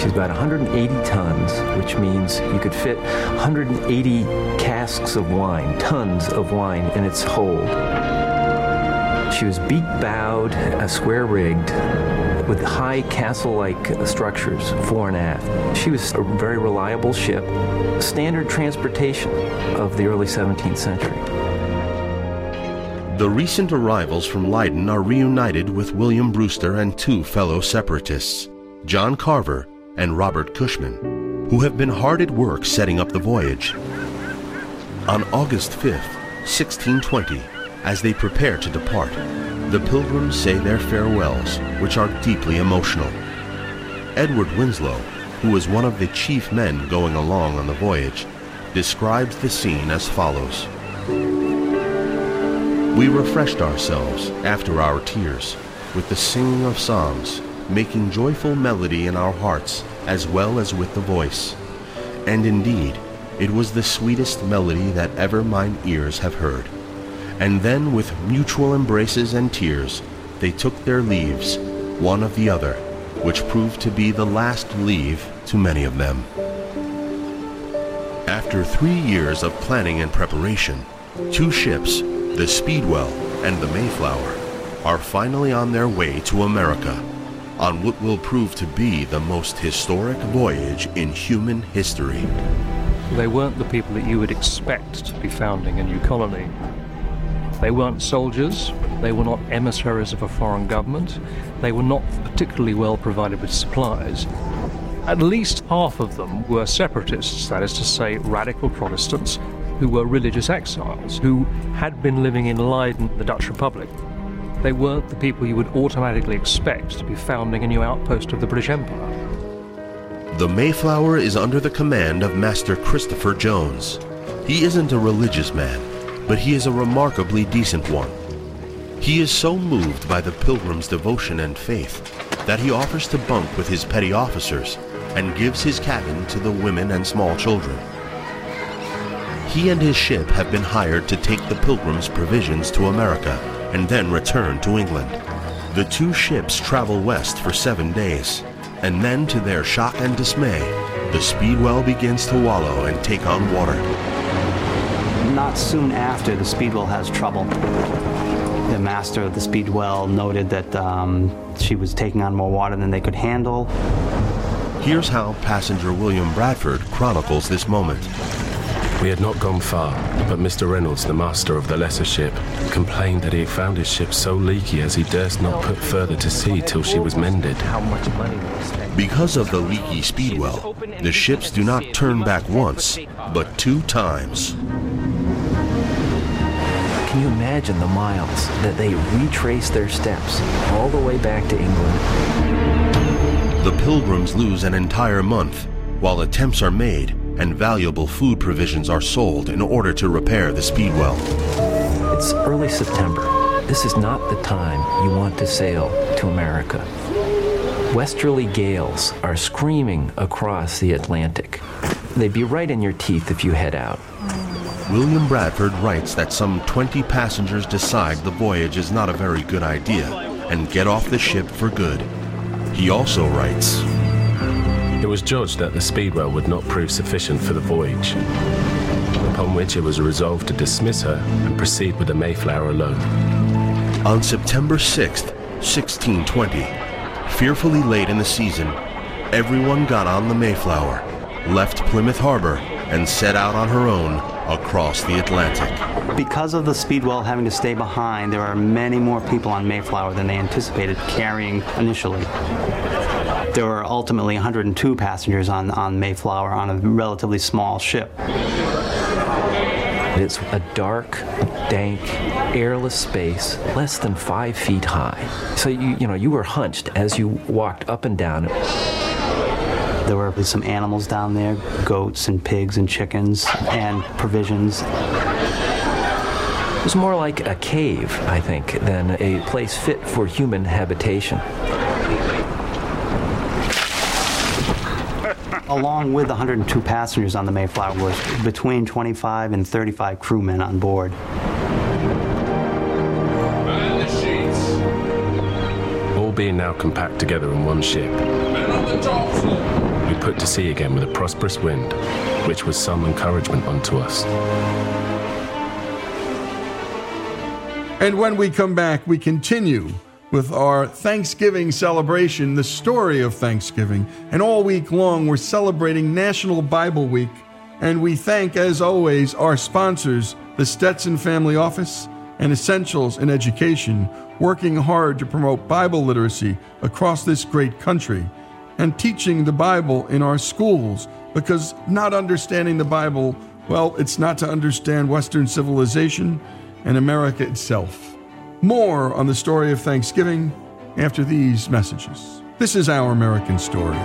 She's about 180 tons, which means you could fit 180 casks of wine, tons of wine in its hold. She was beak bowed, uh, square rigged, with high castle like structures fore and aft. She was a very reliable ship, standard transportation of the early 17th century. The recent arrivals from Leiden are reunited with William Brewster and two fellow separatists, John Carver and Robert Cushman, who have been hard at work setting up the voyage. On August 5th, 1620, as they prepare to depart, the pilgrims say their farewells, which are deeply emotional. Edward Winslow, who was one of the chief men going along on the voyage, describes the scene as follows. We refreshed ourselves after our tears with the singing of psalms, making joyful melody in our hearts as well as with the voice. And indeed, it was the sweetest melody that ever mine ears have heard. And then, with mutual embraces and tears, they took their leaves, one of the other, which proved to be the last leave to many of them. After three years of planning and preparation, two ships, the Speedwell and the Mayflower, are finally on their way to America on what will prove to be the most historic voyage in human history. They weren't the people that you would expect to be founding a new colony. They weren't soldiers, they were not emissaries of a foreign government, they were not particularly well provided with supplies. At least half of them were separatists, that is to say, radical Protestants who were religious exiles, who had been living in Leiden, the Dutch Republic. They weren't the people you would automatically expect to be founding a new outpost of the British Empire. The Mayflower is under the command of Master Christopher Jones. He isn't a religious man, but he is a remarkably decent one. He is so moved by the pilgrim's devotion and faith that he offers to bunk with his petty officers and gives his cabin to the women and small children. He and his ship have been hired to take the pilgrim's provisions to America and then return to England. The two ships travel west for seven days, and then to their shock and dismay, the Speedwell begins to wallow and take on water. Not soon after, the Speedwell has trouble. The master of the Speedwell noted that um, she was taking on more water than they could handle. Here's how passenger William Bradford chronicles this moment. We had not gone far, but Mr. Reynolds, the master of the lesser ship, complained that he had found his ship so leaky as he durst not put further to sea till she was mended. Because of the leaky speedwell, the ships do not turn back once, but two times. Can you imagine the miles that they retrace their steps all the way back to England? The pilgrims lose an entire month while attempts are made and valuable food provisions are sold in order to repair the speedwell. It's early September. This is not the time you want to sail to America. Westerly gales are screaming across the Atlantic. They'd be right in your teeth if you head out. William Bradford writes that some 20 passengers decide the voyage is not a very good idea and get off the ship for good. He also writes, it was judged that the Speedwell would not prove sufficient for the voyage, upon which it was resolved to dismiss her and proceed with the Mayflower alone. On September 6th, 1620, fearfully late in the season, everyone got on the Mayflower, left Plymouth Harbor, and set out on her own across the Atlantic. Because of the Speedwell having to stay behind, there are many more people on Mayflower than they anticipated carrying initially. There were ultimately 102 passengers on, on Mayflower on a relatively small ship. It's a dark, dank, airless space, less than five feet high. So you you know you were hunched as you walked up and down. There were some animals down there, goats and pigs and chickens and provisions. It was more like a cave, I think, than a place fit for human habitation. Along with 102 passengers on the Mayflower was between 25 and 35 crewmen on board. All being now compact together in one ship, we put to sea again with a prosperous wind, which was some encouragement unto us. And when we come back, we continue with our Thanksgiving celebration, the story of Thanksgiving. And all week long, we're celebrating National Bible Week. And we thank, as always, our sponsors, the Stetson Family Office and Essentials in Education, working hard to promote Bible literacy across this great country and teaching the Bible in our schools because not understanding the Bible, well, it's not to understand Western civilization and America itself. More on the story of Thanksgiving after these messages. This is Our American Stories.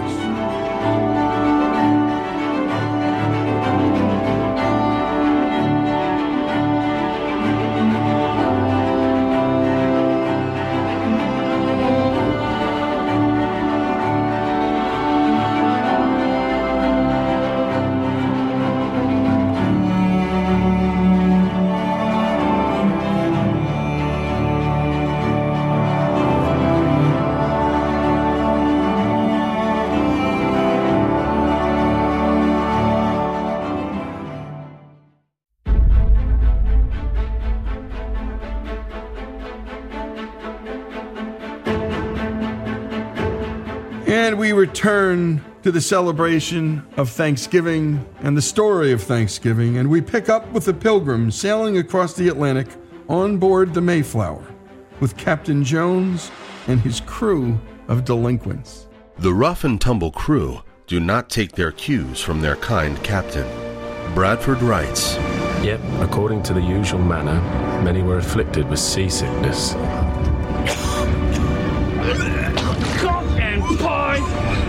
To the celebration of Thanksgiving and the story of Thanksgiving, and we pick up with the pilgrims sailing across the Atlantic on board the Mayflower with Captain Jones and his crew of delinquents. The rough and tumble crew do not take their cues from their kind captain. Bradford writes Yet, according to the usual manner, many were afflicted with seasickness.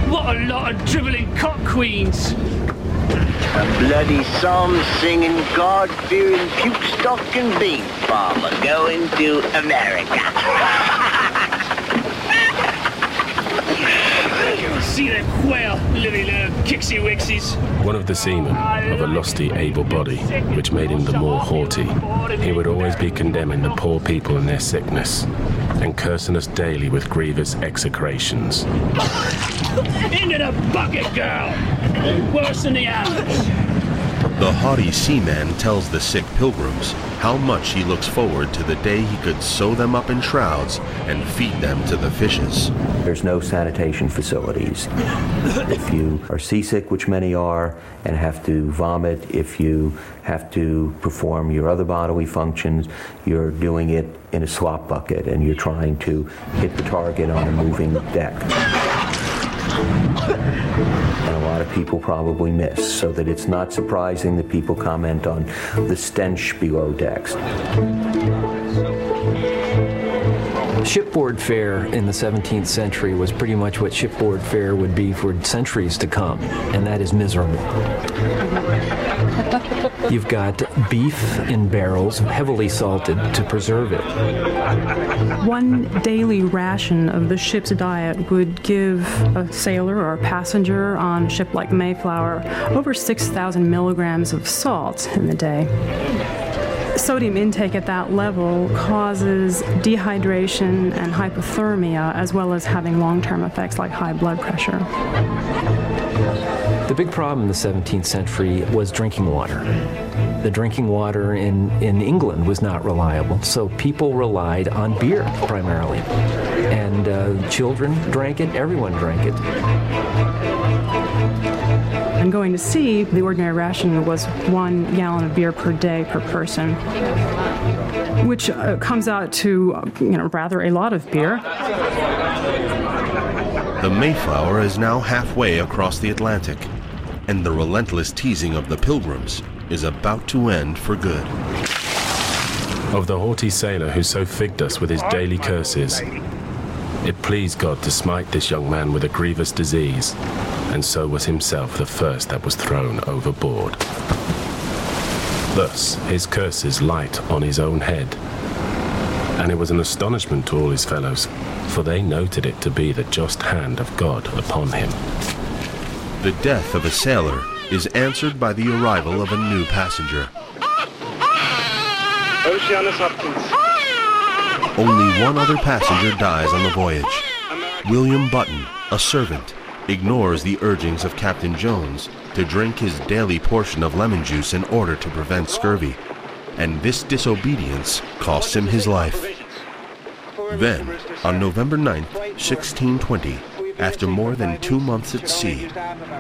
What a lot of dribbling cock queens! A bloody psalm singing, God fearing, puke stocking beef farmer going to America. See that quail, little uh, kixie wixies. One of the seamen, of a lusty, able body, which made him the more haughty, he would always be condemning the poor people in their sickness, and cursing us daily with grievous execrations. Into the bucket, girl! Worse than the others. The haughty seaman tells the sick pilgrims how much he looks forward to the day he could sew them up in shrouds and feed them to the fishes. There's no sanitation facilities. If you are seasick, which many are, and have to vomit, if you have to perform your other bodily functions, you're doing it in a slop bucket and you're trying to hit the target on a moving deck. Lot of people probably miss, so that it's not surprising that people comment on the stench below decks. Shipboard fare in the 17th century was pretty much what shipboard fare would be for centuries to come, and that is miserable. You've got beef in barrels, heavily salted to preserve it. One daily ration of the ship's diet would give a sailor or a passenger on a ship like Mayflower over 6,000 milligrams of salt in the day. Sodium intake at that level causes dehydration and hypothermia, as well as having long term effects like high blood pressure. The big problem in the 17th century was drinking water. The drinking water in, in England was not reliable, so people relied on beer primarily. And uh, children drank it, everyone drank it. And going to sea, the ordinary ration was one gallon of beer per day per person, which uh, comes out to uh, you know rather a lot of beer. The Mayflower is now halfway across the Atlantic, and the relentless teasing of the pilgrims is about to end for good. Of the haughty sailor who so figged us with his daily curses, it pleased God to smite this young man with a grievous disease, and so was himself the first that was thrown overboard. Thus his curses light on his own head, and it was an astonishment to all his fellows, for they noted it to be the just hand of God upon him. The death of a sailor is answered by the arrival of a new passenger. Oceanus Hopkins. Only one other passenger dies on the voyage. William Button, a servant, ignores the urgings of Captain Jones to drink his daily portion of lemon juice in order to prevent scurvy, and this disobedience costs him his life. Then, on November 9th, 1620, after more than two months at sea,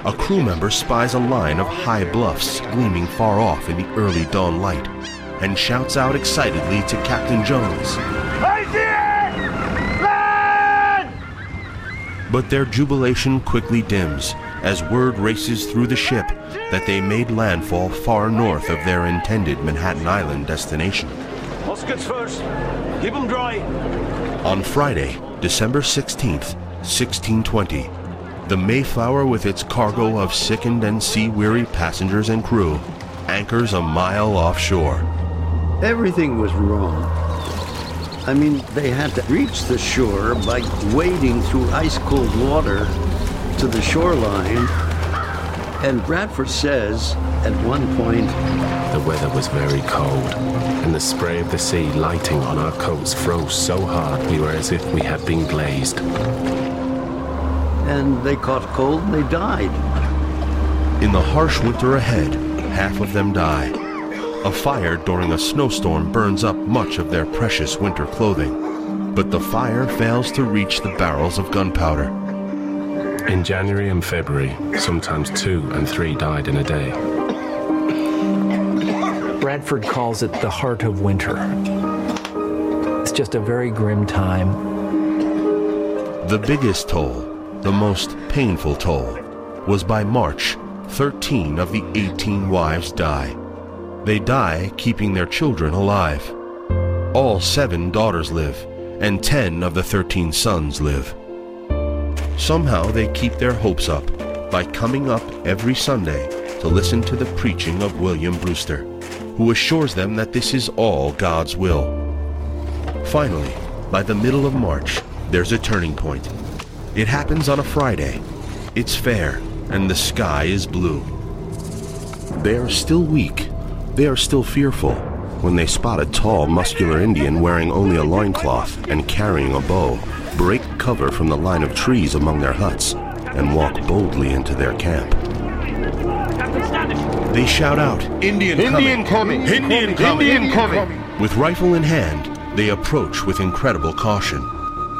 a crew member spies a line of high bluffs gleaming far off in the early dawn light and shouts out excitedly to Captain Jones. I see it! Land! But their jubilation quickly dims as word races through the ship that they made landfall far north of their intended Manhattan Island destination. Muskets first. Keep them dry. On Friday, December 16th, 1620, the Mayflower, with its cargo of sickened and sea weary passengers and crew, anchors a mile offshore. Everything was wrong. I mean, they had to reach the shore by wading through ice cold water to the shoreline. And Bradford says at one point, The weather was very cold, and the spray of the sea lighting on our coats froze so hard we were as if we had been glazed. and they caught cold and they died. In the harsh winter ahead, half of them die. A fire during a snowstorm burns up much of their precious winter clothing, but the fire fails to reach the barrels of gunpowder. In January and February, sometimes two and three died in a day. Bradford calls it the heart of winter. It's just a very grim time. The biggest toll, the most painful toll, was by March, 13 of the 18 wives die. They die keeping their children alive. All seven daughters live, and 10 of the 13 sons live. Somehow they keep their hopes up by coming up every Sunday to listen to the preaching of William Brewster, who assures them that this is all God's will. Finally, by the middle of March, there's a turning point. It happens on a Friday. It's fair, and the sky is blue. They are still weak. They are still fearful when they spot a tall, muscular Indian wearing only a loincloth and carrying a bow break cover from the line of trees among their huts and walk boldly into their camp. They shout out, Indian, Indian coming! Indian coming! Indian coming! With rifle in hand, they approach with incredible caution.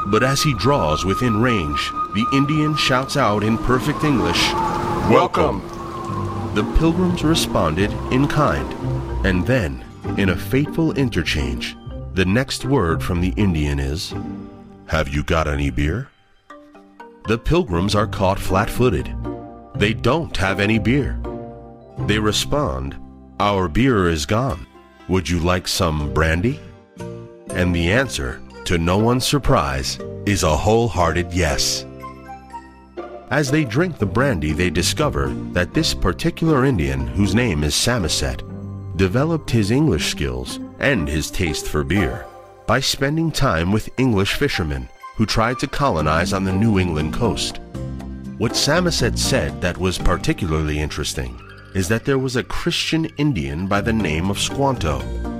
But as he draws within range, the Indian shouts out in perfect English, Welcome! The pilgrims responded in kind, and then, in a fateful interchange, the next word from the Indian is, Have you got any beer? The pilgrims are caught flat footed. They don't have any beer. They respond, Our beer is gone. Would you like some brandy? And the answer, to no one's surprise, is a wholehearted yes. As they drink the brandy, they discover that this particular Indian, whose name is Samoset, developed his English skills and his taste for beer by spending time with English fishermen who tried to colonize on the New England coast. What Samoset said that was particularly interesting is that there was a Christian Indian by the name of Squanto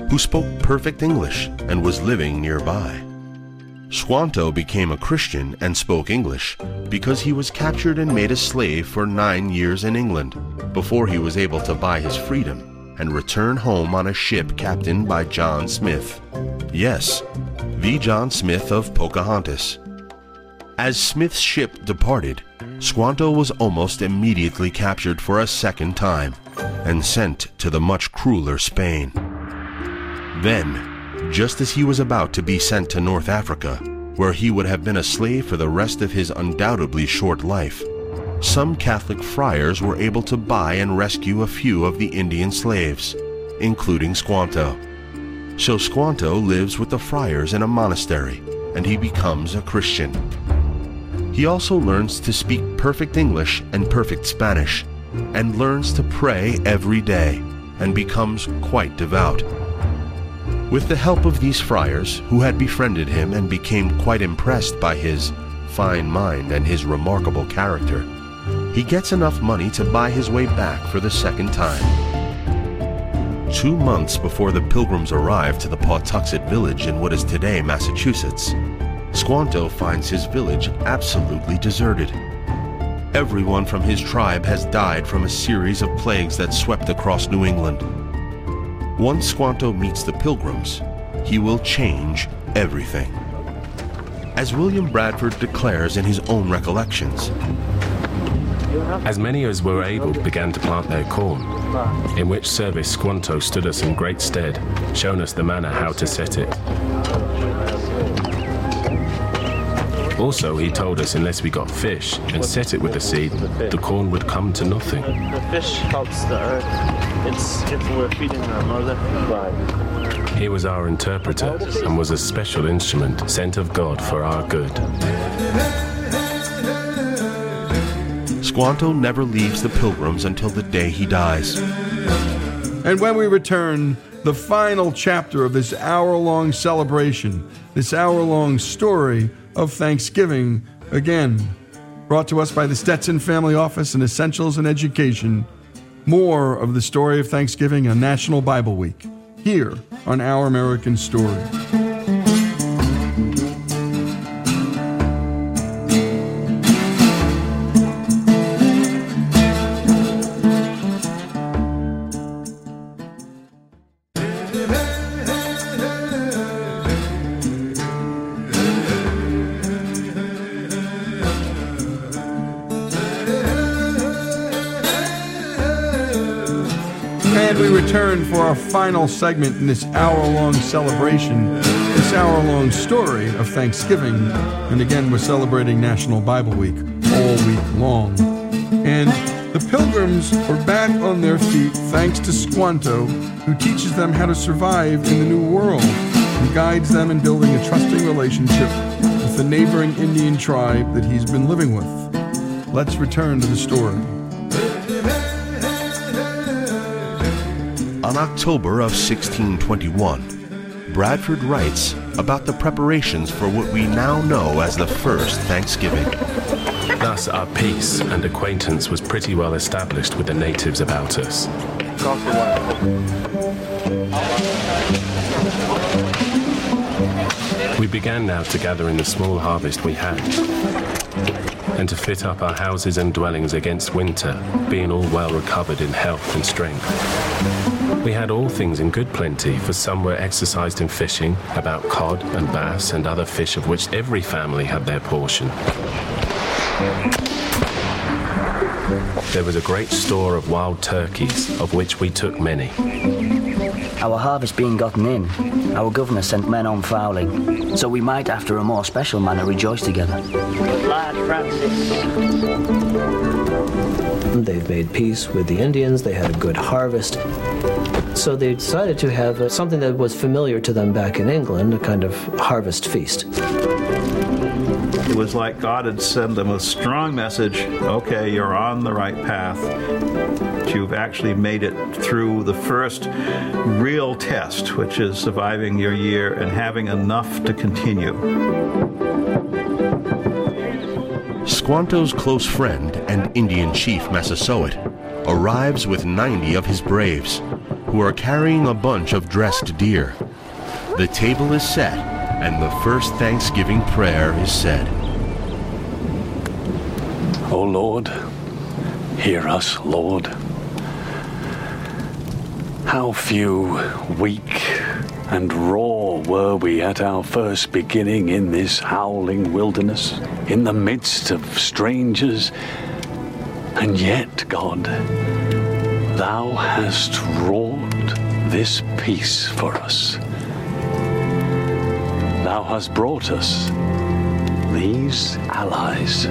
who spoke perfect English and was living nearby. Squanto became a Christian and spoke English because he was captured and made a slave for nine years in England before he was able to buy his freedom and return home on a ship captained by John Smith. Yes, the John Smith of Pocahontas. As Smith's ship departed, Squanto was almost immediately captured for a second time and sent to the much crueler Spain. Then, just as he was about to be sent to North Africa, where he would have been a slave for the rest of his undoubtedly short life, some Catholic friars were able to buy and rescue a few of the Indian slaves, including Squanto. So Squanto lives with the friars in a monastery, and he becomes a Christian. He also learns to speak perfect English and perfect Spanish, and learns to pray every day, and becomes quite devout. With the help of these friars, who had befriended him and became quite impressed by his fine mind and his remarkable character, he gets enough money to buy his way back for the second time. Two months before the pilgrims arrive to the Patuxet village in what is today Massachusetts, Squanto finds his village absolutely deserted. Everyone from his tribe has died from a series of plagues that swept across New England. Once Squanto meets the pilgrims, he will change everything. As William Bradford declares in his own recollections, As many as were able began to plant their corn, in which service Squanto stood us in great stead, showing us the manner how to set it. Also, he told us unless we got fish and set it with the seed, the corn would come to nothing. The fish helps the earth. It's if we're feeding our mother. Right. He was our interpreter and was a special instrument sent of God for our good. Squanto never leaves the pilgrims until the day he dies. And when we return, the final chapter of this hour long celebration, this hour long story of Thanksgiving, again, brought to us by the Stetson Family Office and Essentials in Education. More of the story of Thanksgiving on National Bible Week, here on Our American Story. Final segment in this hour long celebration, this hour long story of Thanksgiving. And again, we're celebrating National Bible Week all week long. And the pilgrims are back on their feet thanks to Squanto, who teaches them how to survive in the New World and guides them in building a trusting relationship with the neighboring Indian tribe that he's been living with. Let's return to the story. On October of 1621, Bradford writes about the preparations for what we now know as the first Thanksgiving. Thus, our peace and acquaintance was pretty well established with the natives about us. We began now to gather in the small harvest we had, and to fit up our houses and dwellings against winter, being all well recovered in health and strength. We had all things in good plenty, for some were exercised in fishing, about cod and bass and other fish of which every family had their portion. There was a great store of wild turkeys, of which we took many. Our harvest being gotten in, our governor sent men on fowling, so we might, after a more special manner, rejoice together. Lad Francis. They've made peace with the Indians, they had a good harvest. So they decided to have uh, something that was familiar to them back in England, a kind of harvest feast. It was like God had sent them a strong message okay, you're on the right path. You've actually made it through the first real test, which is surviving your year and having enough to continue. Squanto's close friend and Indian chief Massasoit arrives with 90 of his braves, who are carrying a bunch of dressed deer. The table is set, and the first Thanksgiving prayer is said. O Lord, hear us, Lord. How few, weak, and raw were we at our first beginning in this howling wilderness, in the midst of strangers. And yet, God, Thou hast wrought this peace for us. Thou hast brought us these allies.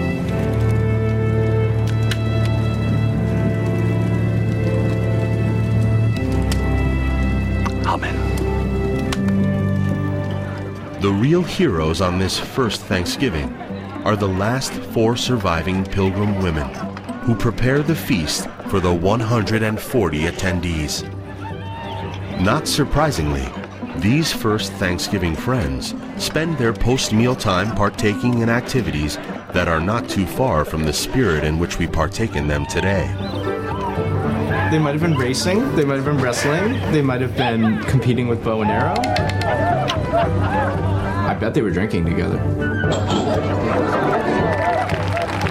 The real heroes on this first Thanksgiving are the last four surviving pilgrim women who prepare the feast for the 140 attendees. Not surprisingly, these first Thanksgiving friends spend their post meal time partaking in activities that are not too far from the spirit in which we partake in them today. They might have been racing, they might have been wrestling, they might have been competing with bow and arrow. I bet they were drinking together.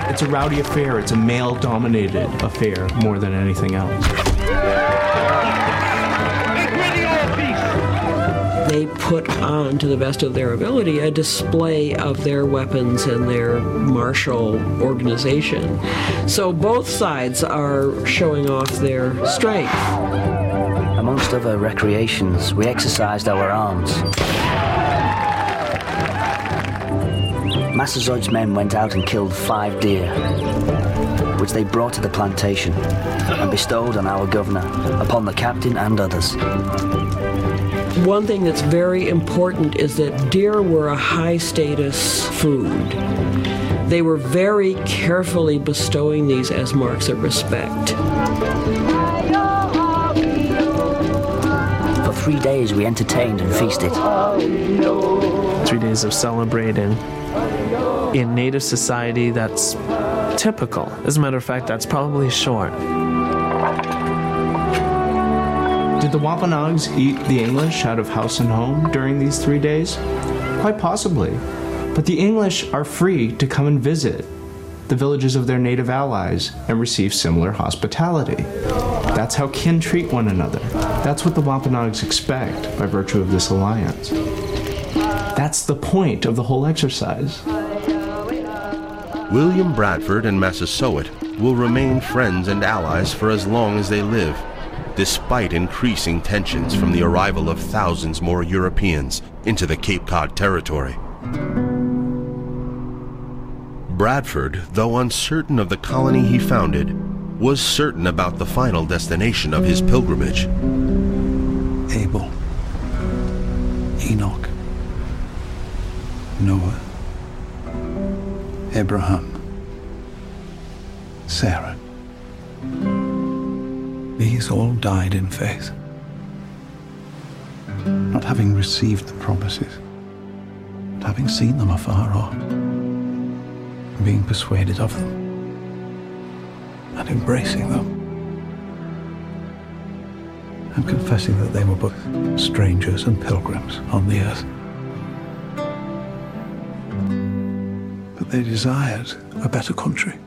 It's a rowdy affair, it's a male dominated affair more than anything else. They put on, to the best of their ability, a display of their weapons and their martial organization. So both sides are showing off their strength. Amongst other recreations, we exercised our arms. Massasoit's men went out and killed five deer, which they brought to the plantation and bestowed on our governor, upon the captain and others. One thing that's very important is that deer were a high status food. They were very carefully bestowing these as marks of respect. For three days, we entertained and feasted. Three days of celebrating. In Native society, that's typical. As a matter of fact, that's probably short. Did the Wampanoags eat the English out of house and home during these three days? Quite possibly. But the English are free to come and visit the villages of their native allies and receive similar hospitality. That's how kin treat one another. That's what the Wampanoags expect by virtue of this alliance. That's the point of the whole exercise. William Bradford and Massasoit will remain friends and allies for as long as they live, despite increasing tensions from the arrival of thousands more Europeans into the Cape Cod territory. Bradford, though uncertain of the colony he founded, was certain about the final destination of his pilgrimage. Abel, Enoch, Noah, Abraham, Sarah. These all died in faith, not having received the promises, but having seen them afar off, and being persuaded of them, and embracing them, and confessing that they were but strangers and pilgrims on the earth. They desired a better country.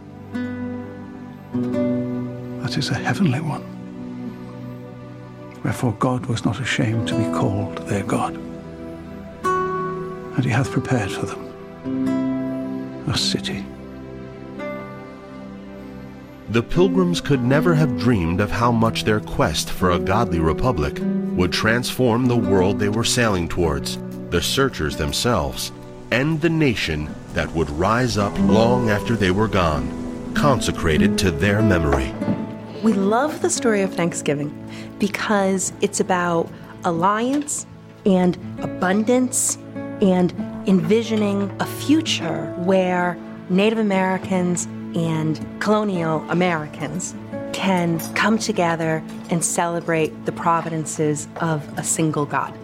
That is a heavenly one. Wherefore God was not ashamed to be called their God. And he hath prepared for them a city. The pilgrims could never have dreamed of how much their quest for a godly republic would transform the world they were sailing towards, the searchers themselves, and the nation that would rise up long after they were gone, consecrated to their memory. We love the story of Thanksgiving because it's about alliance and abundance and envisioning a future where Native Americans and colonial Americans can come together and celebrate the providences of a single God.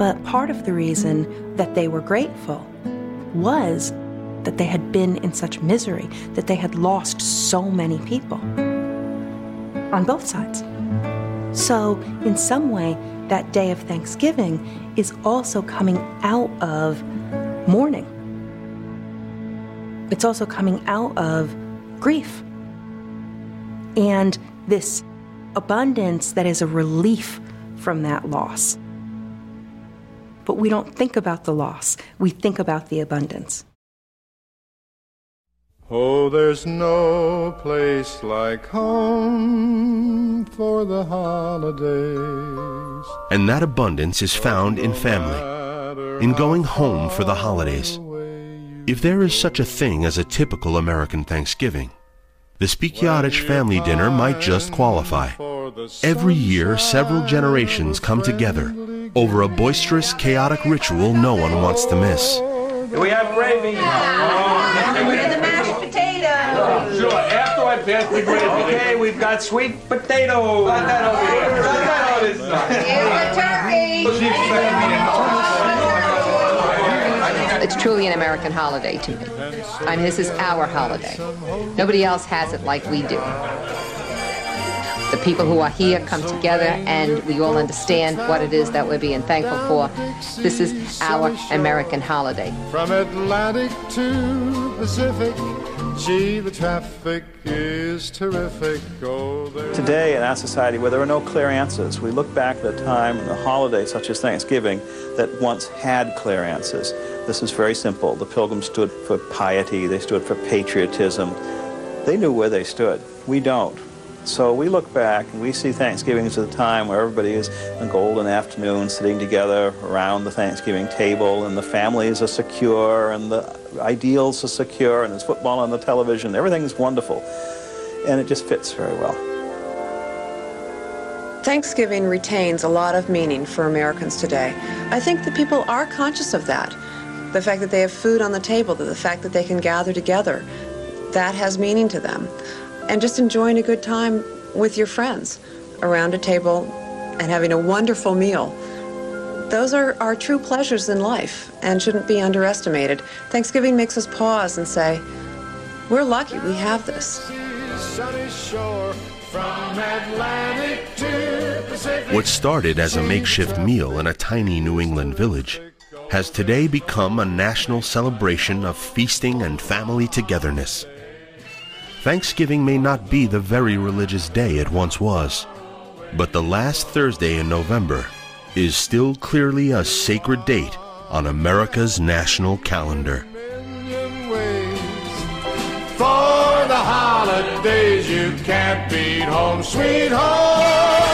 But part of the reason that they were grateful was that they had been in such misery, that they had lost so many people on both sides. So, in some way, that day of Thanksgiving is also coming out of mourning. It's also coming out of grief. And this abundance that is a relief from that loss. But we don't think about the loss, we think about the abundance. Oh, there's no place like home for the holidays. And that abundance is found in family, in going home for the holidays. If there is such a thing as a typical American Thanksgiving, the Spikiadich family dinner might just qualify. Every year, several generations come together over a boisterous, chaotic ritual no one wants to miss. Do we have gravy? And the mashed potatoes. Sure, after I pass the gravy. Okay, we've got sweet potatoes. Got that over here. Got that on this side. It's truly an American holiday to me. I mean, this is our holiday. Nobody else has it like we do. The people who are here come together and we all understand what it is that we're being thankful for. This is our American holiday. From Atlantic to Pacific, gee, the traffic is terrific. Oh, Today, in our society where there are no clear answers, we look back at a time, a holiday such as Thanksgiving, that once had clear answers. This is very simple. The Pilgrims stood for piety, they stood for patriotism. They knew where they stood. We don't. So we look back and we see Thanksgiving as a time where everybody is in a golden afternoon sitting together around the Thanksgiving table and the families are secure and the ideals are secure and there's football on the television. Everything's wonderful. And it just fits very well. Thanksgiving retains a lot of meaning for Americans today. I think that people are conscious of that. The fact that they have food on the table, the fact that they can gather together, that has meaning to them. And just enjoying a good time with your friends around a table and having a wonderful meal. Those are our true pleasures in life and shouldn't be underestimated. Thanksgiving makes us pause and say, we're lucky we have this. What started as a makeshift meal in a tiny New England village has today become a national celebration of feasting and family togetherness. Thanksgiving may not be the very religious day it once was, but the last Thursday in November is still clearly a sacred date on America's national calendar. For the holidays you can't beat home, sweet home.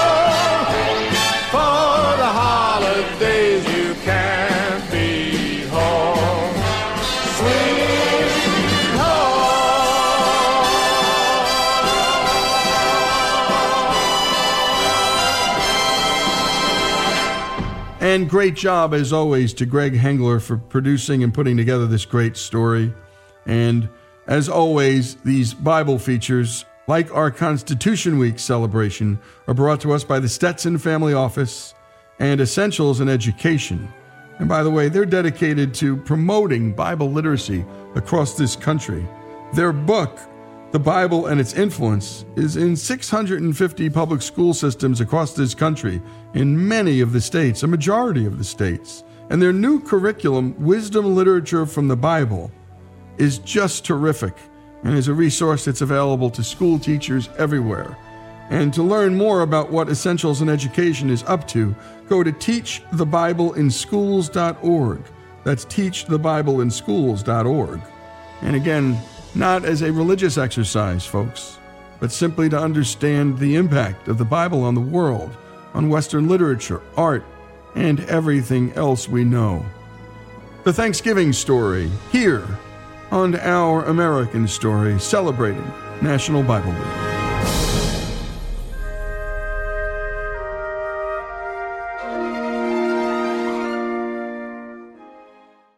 And great job, as always, to Greg Hengler for producing and putting together this great story. And as always, these Bible features, like our Constitution Week celebration, are brought to us by the Stetson Family Office and Essentials in Education. And by the way, they're dedicated to promoting Bible literacy across this country. Their book, The Bible and Its Influence, is in 650 public school systems across this country, in many of the states, a majority of the states. And their new curriculum, Wisdom Literature from the Bible, is just terrific and is a resource that's available to school teachers everywhere. And to learn more about what Essentials in Education is up to, go to teachthebibleinschools.org. That's teachthebibleinschools.org. And again, not as a religious exercise, folks, but simply to understand the impact of the Bible on the world, on Western literature, art, and everything else we know. The Thanksgiving story here on Our American Story, celebrating National Bible Week.